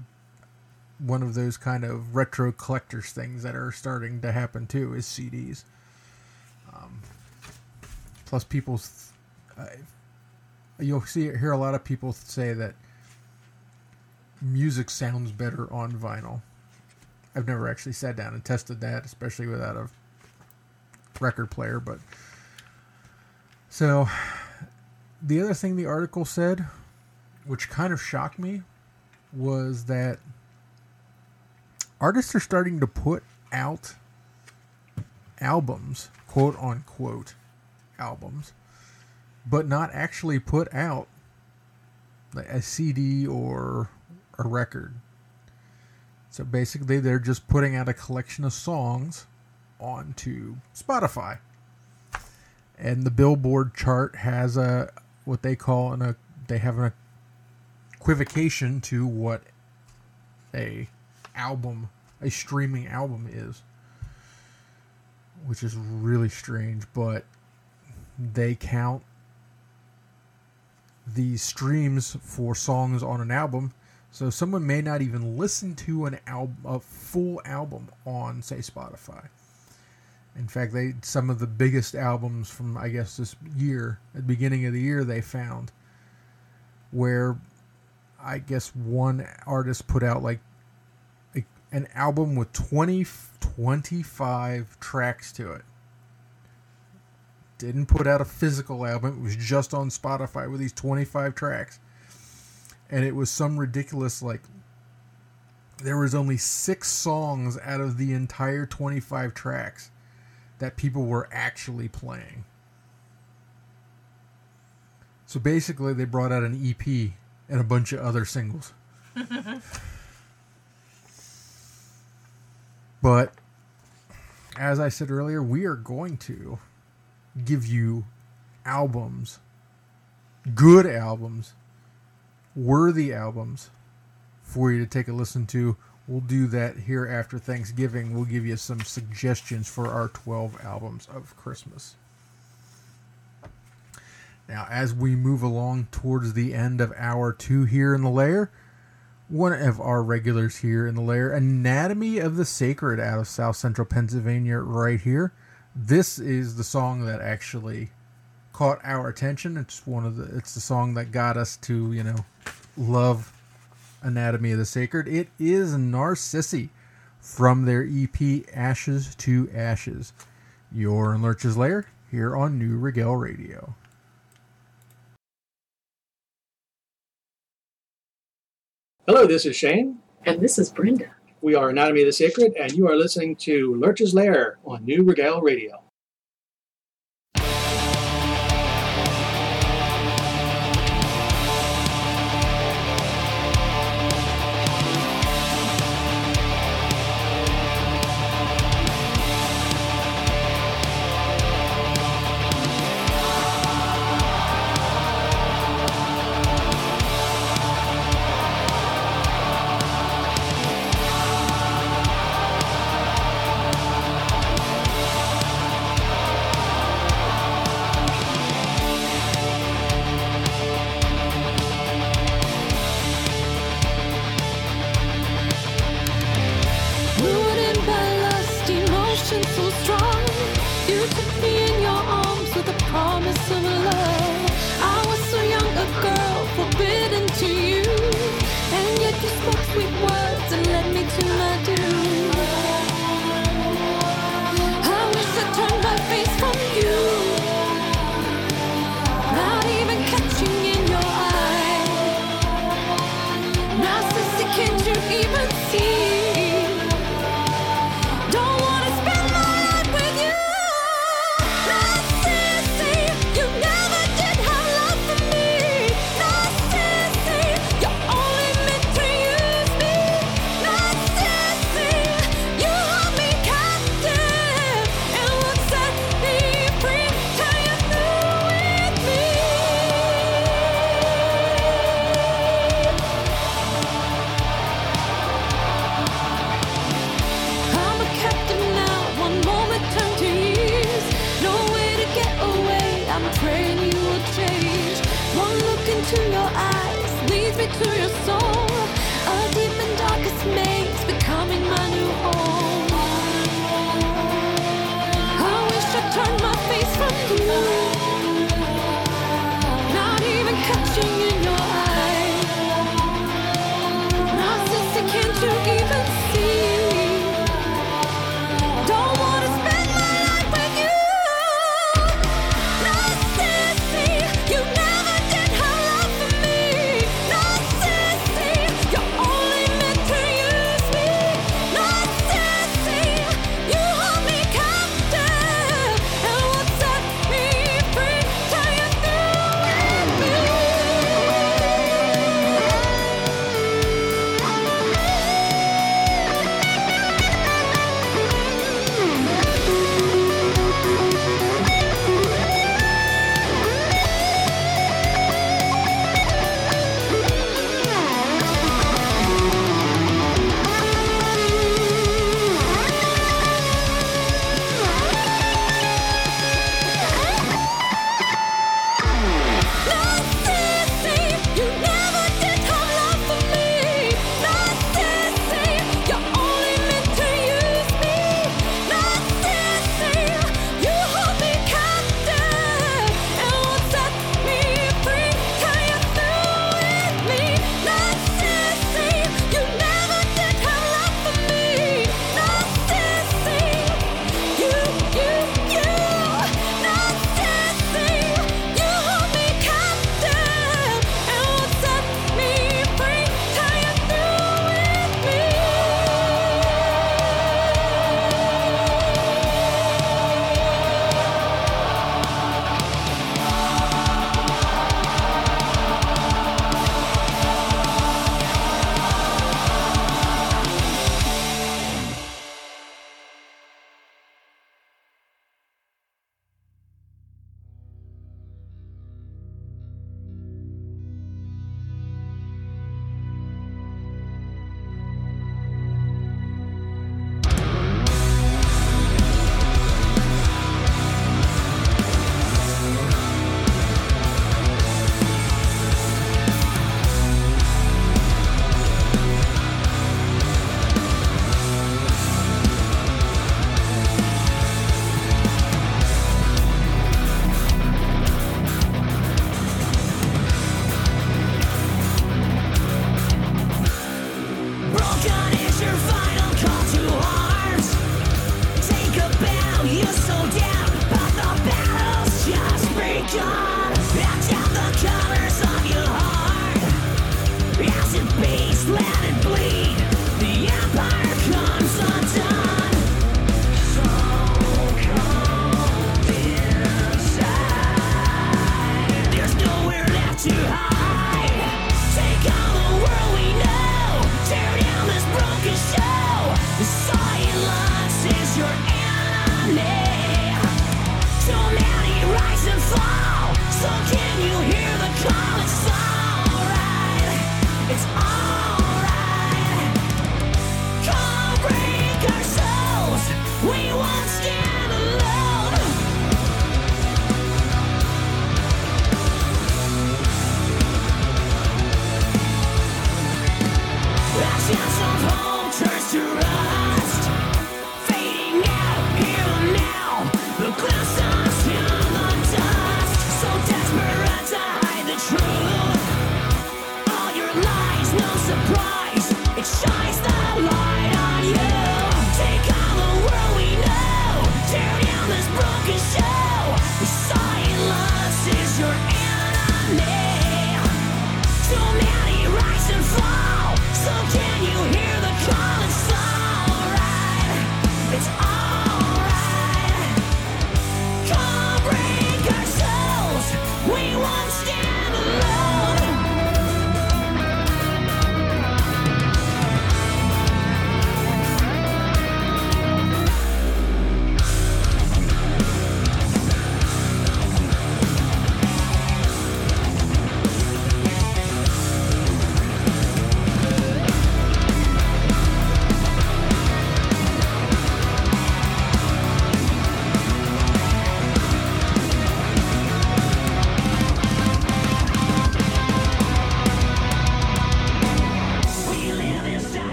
one of those kind of retro collectors things that are starting to happen too is CDs. Um, plus, people, uh, you'll see hear a lot of people say that music sounds better on vinyl. I've never actually sat down and tested that, especially without a record player. But so the other thing the article said, which kind of shocked me, was that artists are starting to put out albums, quote unquote albums, but not actually put out like a CD or a record. So basically, they're just putting out a collection of songs onto Spotify. And the Billboard chart has a what they call an a they have a equivocation to what a album, a streaming album is, which is really strange. But they count the streams for songs on an album. So someone may not even listen to an album, a full album on, say, Spotify. In fact, they some of the biggest albums from I guess this year, at the beginning of the year, they found where I guess one artist put out like a, an album with 20, 25 tracks to it. Didn't put out a physical album, it was just on Spotify with these 25 tracks. And it was some ridiculous, like, there was only six songs out of the entire 25 tracks that people were actually playing. So basically, they brought out an EP and a bunch of other singles. But as I said earlier, we are going to give you albums, good albums, worthy albums for you to take a listen to. We'll do that here after Thanksgiving. We'll give you some suggestions for our 12 albums of Christmas. Now, as we move along towards the end of hour two here in the lair, one of our regulars here in the lair, Anatomy of the Sacred out of South Central Pennsylvania, right here. This is the song that actually caught our attention. It's one of the it's the song that got us to, you know, love Anatomy of the Sacred. It is Narcissi from their EP Ashes to Ashes. You're in Lurch's Lair here on Neue Regel Radio. Hello, this is Shane. And this is Brenda. We are Anatomy of the Sacred, and you are listening to Lurch's Lair on Neue Regel Radio.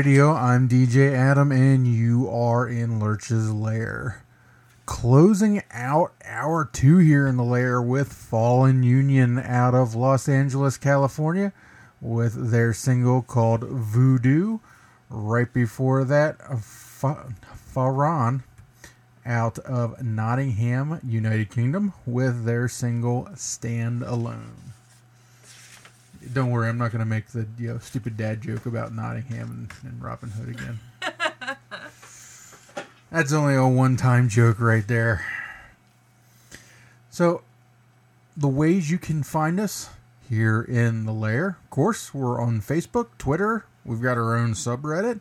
Radio. I'm DJ Adam, and you are in Lurch's Lair. Closing out hour two here in the lair with Fallen Union out of Los Angeles, California, with their single called Voodoo. Right before that, Fa- Faran out of Nottingham, United Kingdom, with their single Stand Alone. Don't worry, I'm not going to make the you know, stupid dad joke about Nottingham and, and Robin Hood again. That's only a one time joke right there. So, the ways you can find us here in the lair, of course, we're on Facebook, Twitter, we've got our own subreddit,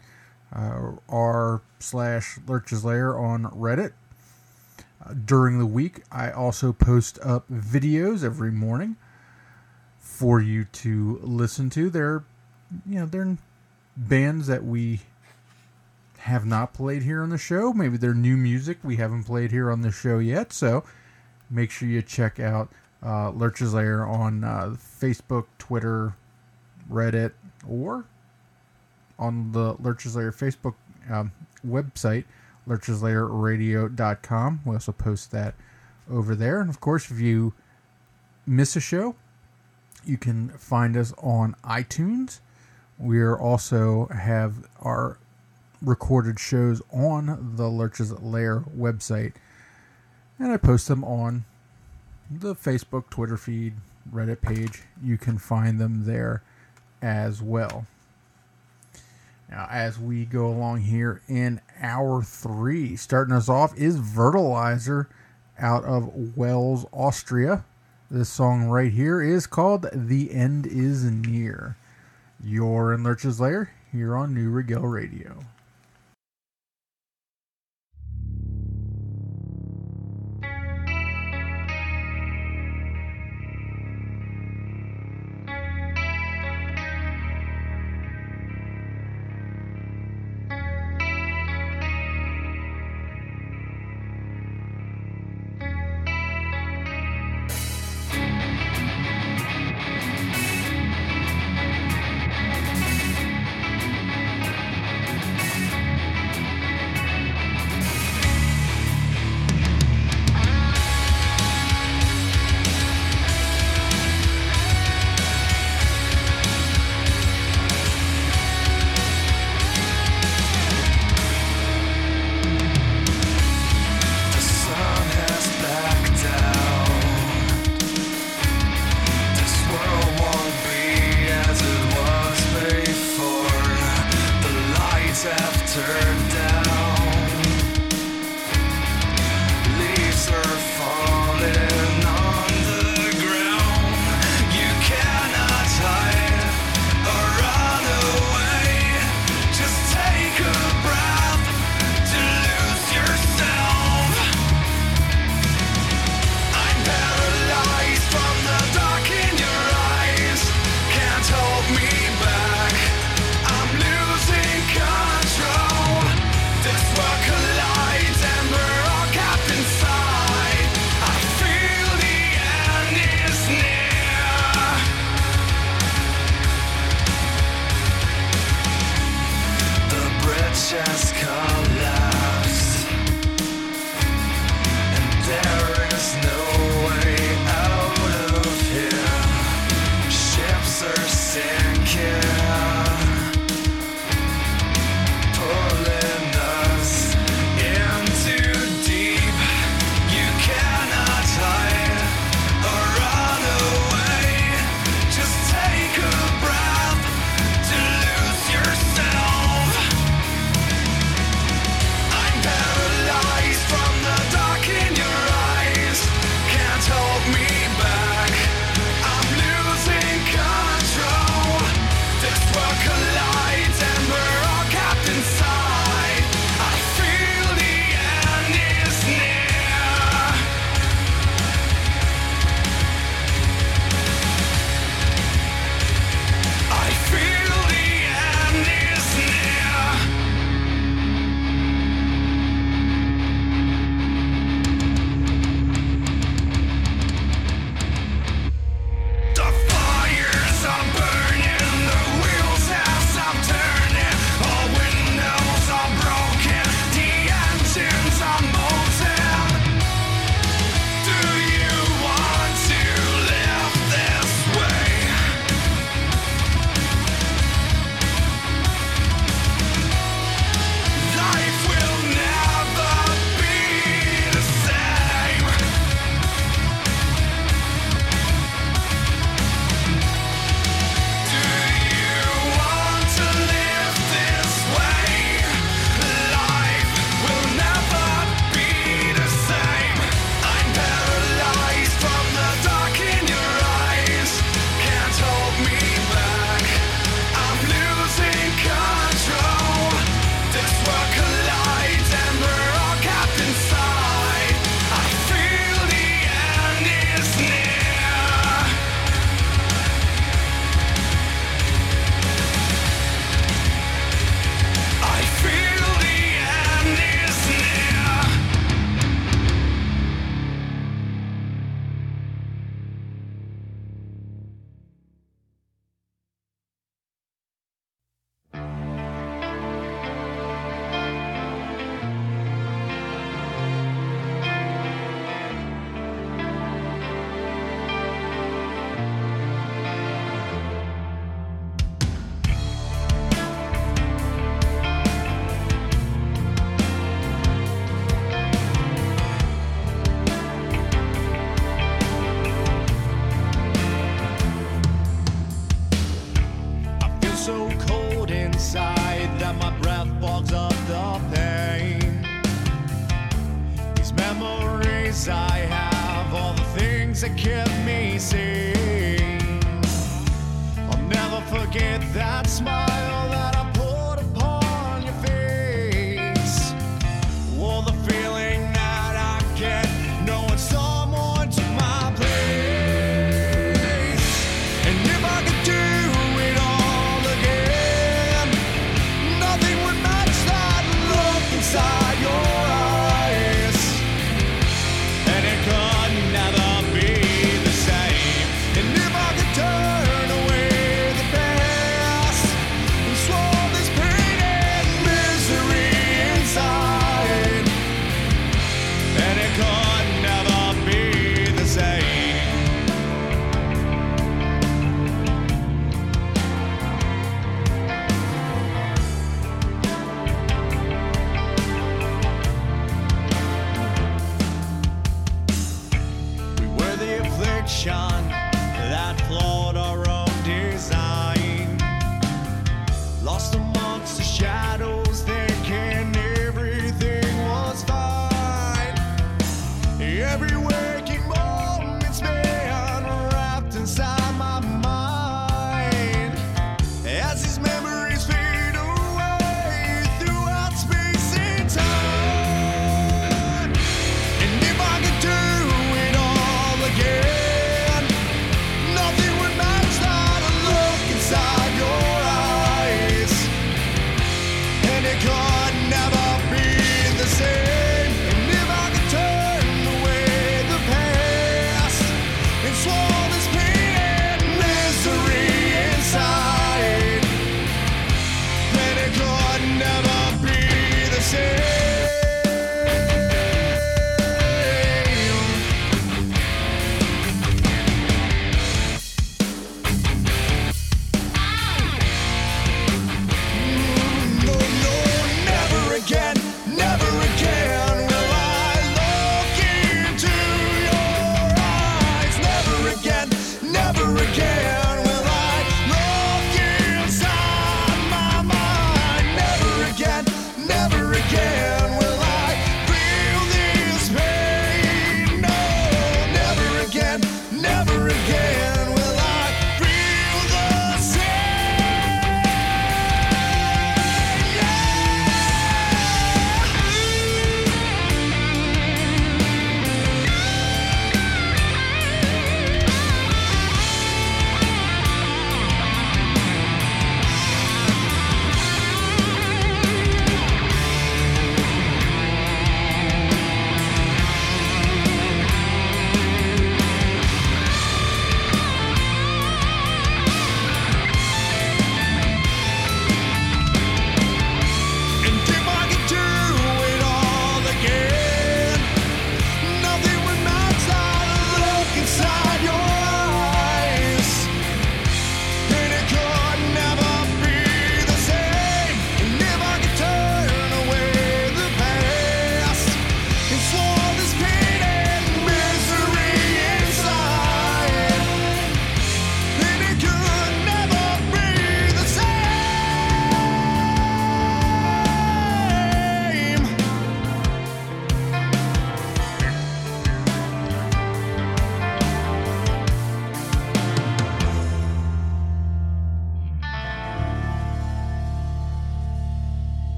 uh, r slash Lurch's Lair on Reddit. Uh, during the week, I also post up videos every morning for you to listen to. They're, you know, they're bands that we have not played here on the show. Maybe they're new music we haven't played here on the show yet. So make sure you check out uh, Lurch's Lair on uh, Facebook, Twitter, Reddit, or on the Lurch's Lair Facebook um, website, lurcheslairradio.com. We also post that over there. And of course, if you miss a show, you can find us on iTunes. We also have our recorded shows on the Lurch's Lair website, and I post them on the Facebook, Twitter feed, Reddit page. You can find them there as well. Now, as we go along here in hour three, starting us off is Vertilizer out of Wels, Austria. This song right here is called The End Is Near. You're in Lurch's Lair here on Neue Regel Radio.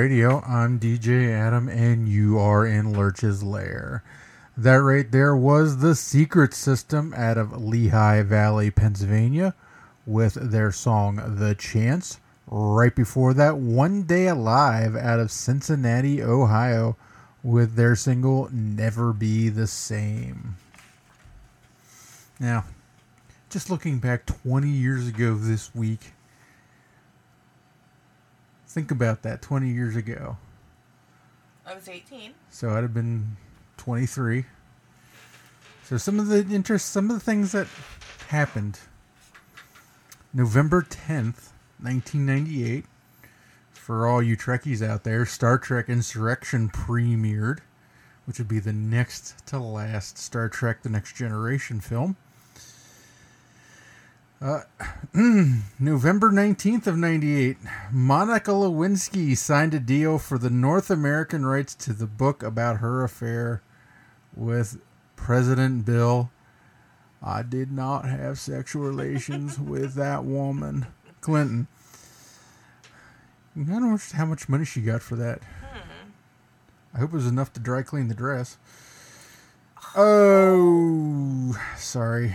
Radio. I'm DJ Adam, and you are in Lurch's Lair. That right there was the Secret System out of Lehigh Valley, Pennsylvania, with their song The Chance. Right before that, One Day Alive out of Cincinnati, Ohio, with their single Never Be the Same. Now, just looking back 20 years ago this week, think about that 20 years ago. I was 18. So I'd have been 23. So some of the interest, some of the things that happened. November 10th, 1998. For all you Trekkies out there, Star Trek Insurrection premiered, which would be the next to last Star Trek The Next Generation film. Uh, November 19th of 98, Monica Lewinsky signed a deal for the North American rights to the book about her affair with President Bill. I did not have sexual relations with that woman, Clinton. I don't know how much money she got for that. I hope it was enough to dry clean the dress. Oh, sorry.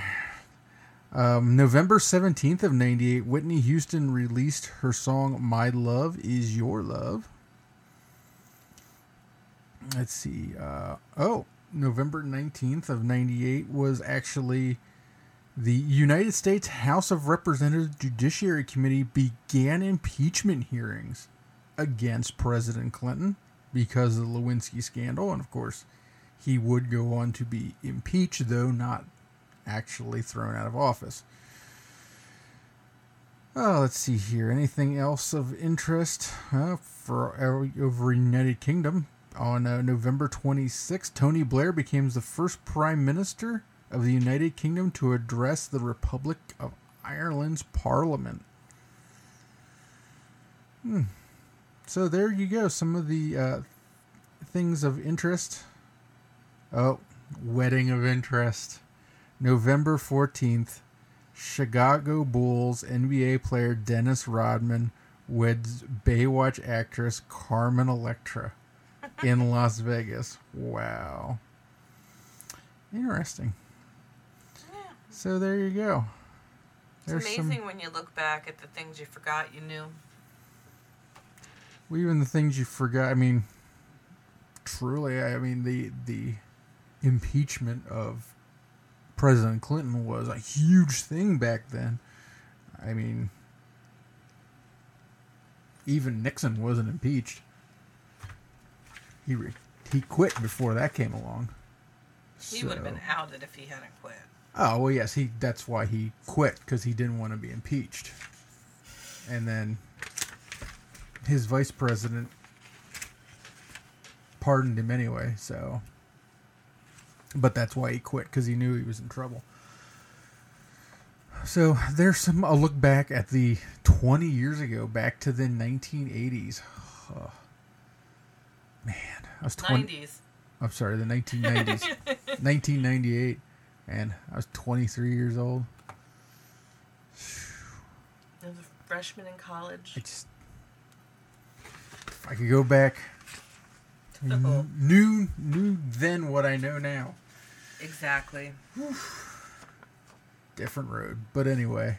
Um, November 17th of 98, Whitney Houston released her song My Love Is Your Love. Let's see. Uh, oh, November 19th of 98 was actually the United States House of Representatives Judiciary Committee began impeachment hearings against President Clinton because of the Lewinsky scandal. And of course, he would go on to be impeached, though not actually thrown out of office. Oh, let's see here. Anything else of interest uh, for over United Kingdom? On uh, November 26th, Tony Blair becomes the first Prime Minister of the United Kingdom to address the Republic of Ireland's Parliament. Hmm. So there you go. Some of the uh, things of interest. Oh, wedding of interest. November 14th, Chicago Bulls NBA player Dennis Rodman weds Baywatch actress Carmen Electra in Las Vegas. Wow. Interesting. So there you go. It's amazing when you look back at the things you forgot you knew. Well, even the things you forgot. I mean, truly, I mean the the impeachment of President Clinton was a huge thing back then. I mean, even Nixon wasn't impeached. He re- he quit before that came along. He would have been outed if he hadn't quit. Oh well, yes, he. That's why he quit because he didn't want to be impeached. And then his vice president pardoned him anyway. So, but that's why he quit because he knew he was in trouble. So there's some a look back at the 20 years ago, back to the 1980s. Oh, man, I was 20. 90s. I'm sorry, the 1990s, 1998, and I was 23 years old. I was a freshman in college. I just, if I could go back, knew knew then what I know now. Exactly. Different road, but anyway.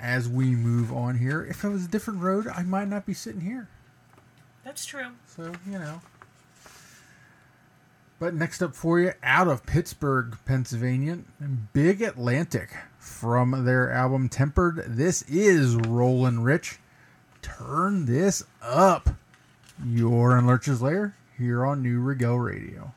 As we move on here, if it was a different road, I might not be sitting here. That's true. So you know. But next up for you, out of Pittsburgh, Pennsylvania, Big Atlantic from their album Tempered. This is Roland Rich. Turn this up. You're in Lurch's Lair here on Neue Regel Radio.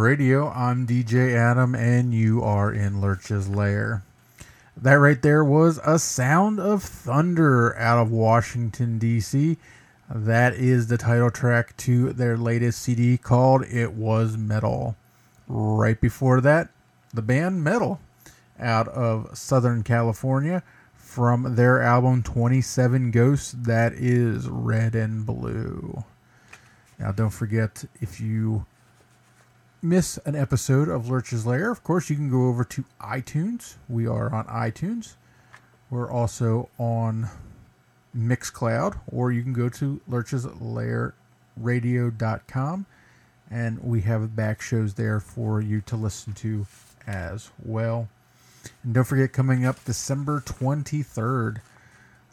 Radio. I'm DJ Adam, and you are in Lurch's Lair. That right there was a Sound of Thunder out of Washington, D.C. That is the title track to their latest CD called It Was Metal. Right before that, the band Metal out of Southern California from their album 27 Ghosts. That is Red and Blue. Now, don't forget if you miss an episode of Lurch's Lair, of course, you can go over to iTunes. We are on iTunes. We're also on Mixcloud, or you can go to lurcheslairradio.com and we have back shows there for you to listen to as well. And don't forget, coming up December 23rd,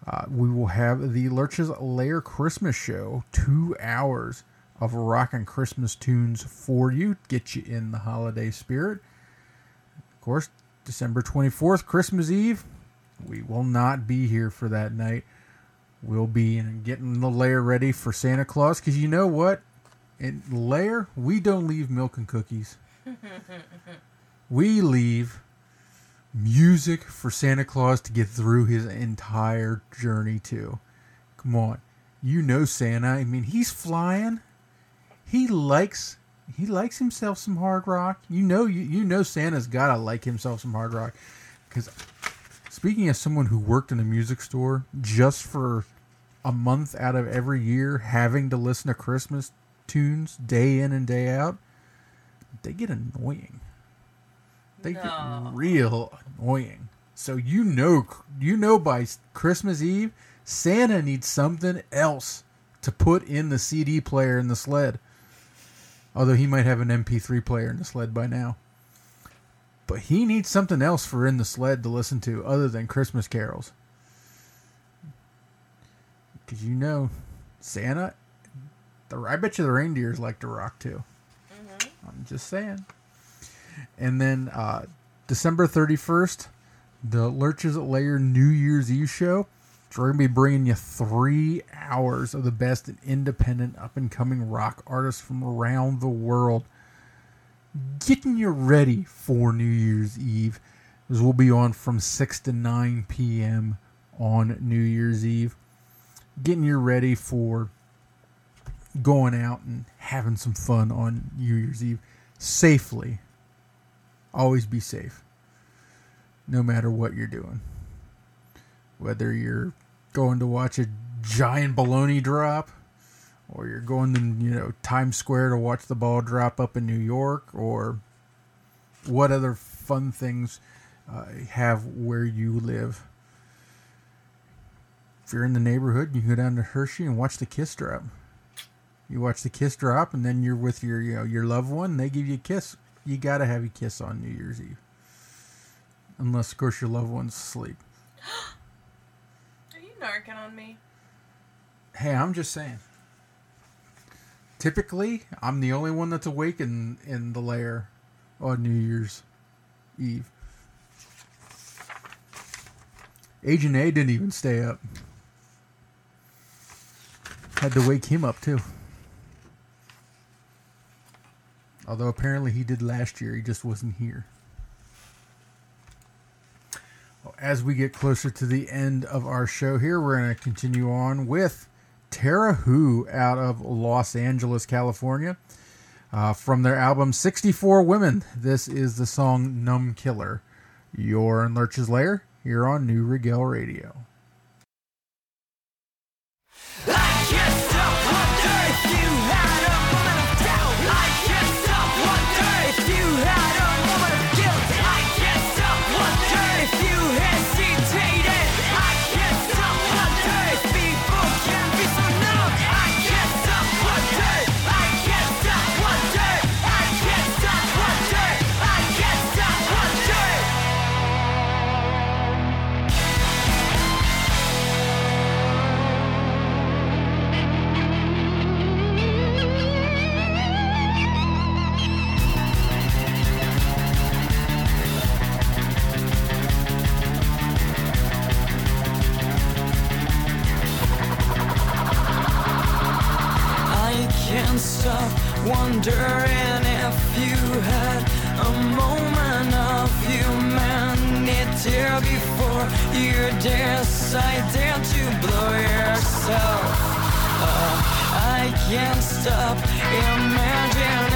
uh, we will have the Lurch's Lair Christmas show, two hours of rockin' Christmas tunes for you, get you in the holiday spirit. Of course, December 24th, Christmas Eve, we will not be here for that night. We'll be getting the lair ready for Santa Claus because you know what? In lair, we don't leave milk and cookies. We leave music for Santa Claus to get through his entire journey to. Come on. You know Santa. I mean, he's flying. He likes he likes himself some hard rock. You know you, you know Santa's got to like himself some hard rock cuz speaking as someone who worked in a music store just for a month out of every year having to listen to Christmas tunes day in and day out, they get annoying. They No. get real annoying. So you know you know by Christmas Eve, Santa needs something else to put in the CD player in the sled. Although he might have an MP3 player in the sled by now. But he needs something else for in the sled to listen to other than Christmas carols. Because you know, Santa, the I bet you the reindeers like to rock too. I'm just saying. And then uh, December 31st, the Lurches at Layer New Year's Eve show. We're going to be bringing you three hours of the best and independent up and coming rock artists from around the world. Getting you ready for New Year's Eve. As we'll be on from 6 to 9 p.m. on New Year's Eve. Getting you ready for going out and having some fun on New Year's Eve safely. Always be safe, no matter what you're doing. Whether you're going to watch a giant baloney drop, or you're going to you know Times Square to watch the ball drop up in New York, or what other fun things uh, have where you live. If you're in the neighborhood, you go down to Hershey and watch the kiss drop. You watch the kiss drop, and then you're with your you know your loved one. They give you a kiss. You gotta have a kiss on New Year's Eve, unless of course your loved one's asleep. Narking on me? Hey, I'm just saying. Typically, I'm the only one that's awake in in the lair on New Year's Eve. Agent A didn't even stay up. Had to wake him up too. Although apparently he did last year, he just wasn't here. Well, As we get closer to the end of our show here, we're going to continue on with Tara Who out of Los Angeles, California. Uh, from their album 64 Women, this is the song Numb Killer. You're in Lurch's Lair here on Neue Regel Radio. wondering if you had a moment of humanity before you decided to blow yourself up. I can't stop imagining.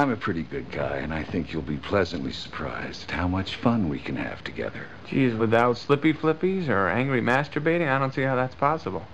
I'm a pretty good guy, and I think you'll be pleasantly surprised at how much fun we can have together. Geez, without Slippy Flippies or angry masturbating, I don't see how that's possible.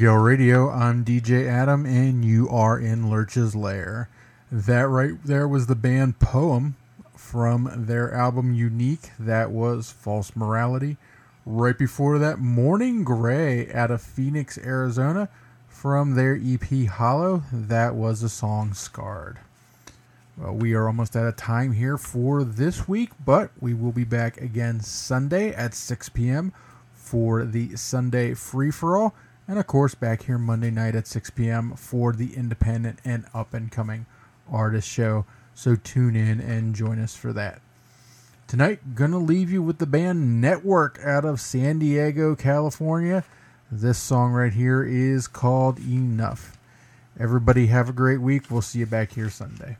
New Radio. I'm DJ Adam, and you are in Lurch's Lair. That right there was the band Poem from their album Unique. That was False Morality. Right before that, Morning Gray out of Phoenix, Arizona, from their EP Hollow. That was the song Scarred. Well, we are almost out of time here for this week, but we will be back again Sunday at 6 p.m. for the Sunday free for all, and of course, back here Monday night at 6 p.m. for the independent and up and coming artist show. So tune in and join us for that. Tonight, gonna leave you with the band Network out of San Diego, California. This song right here is called Enough. Everybody have a great week. We'll see you back here Sunday.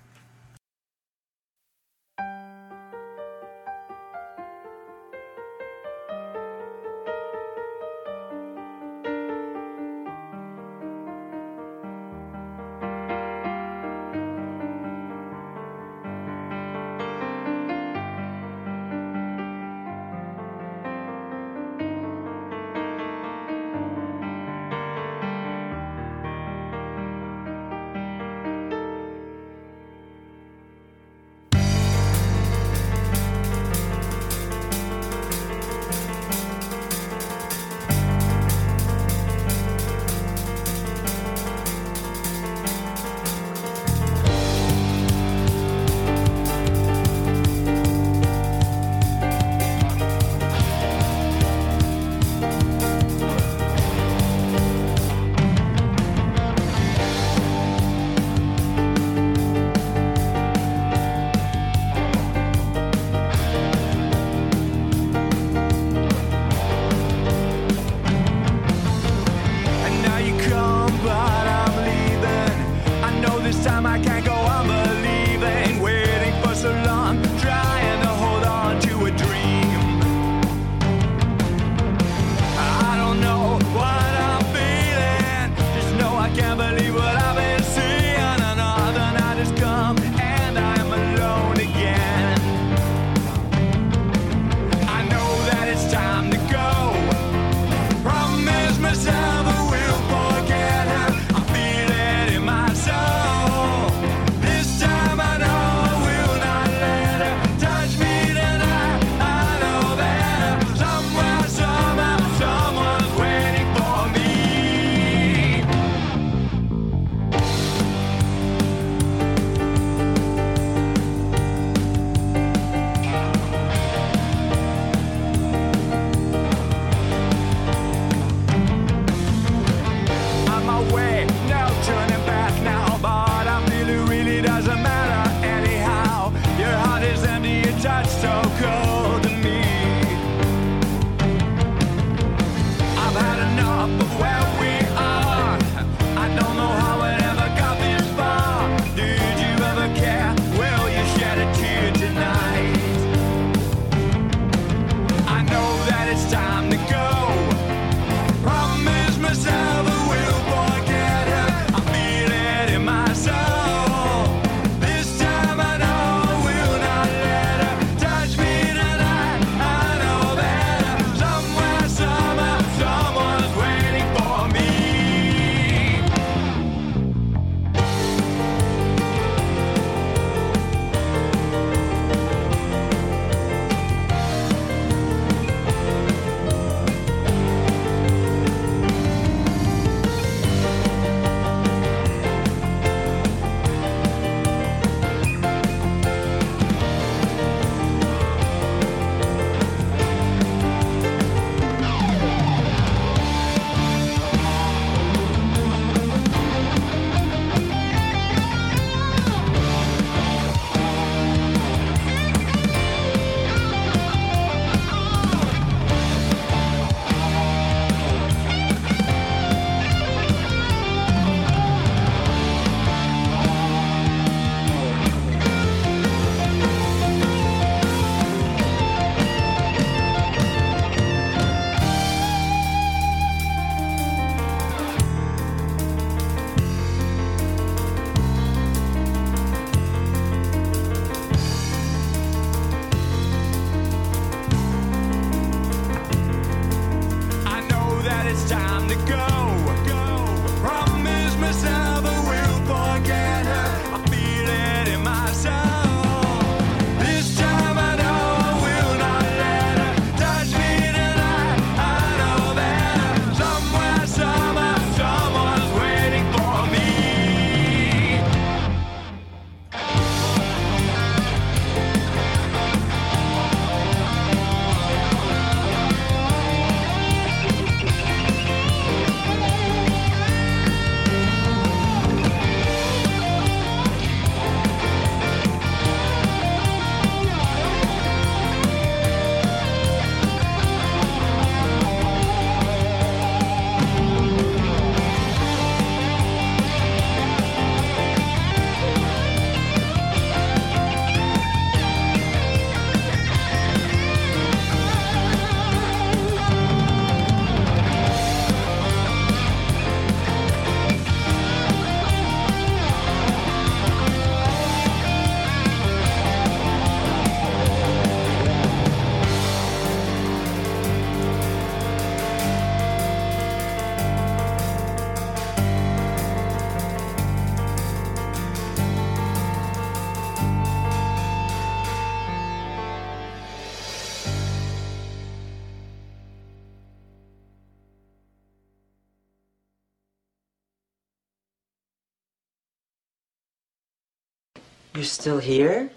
Still here?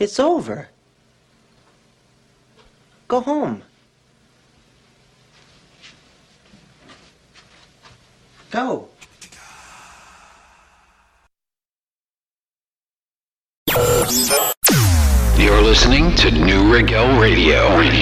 It's over. Go home. Go. You're listening to New. Radio. Radio.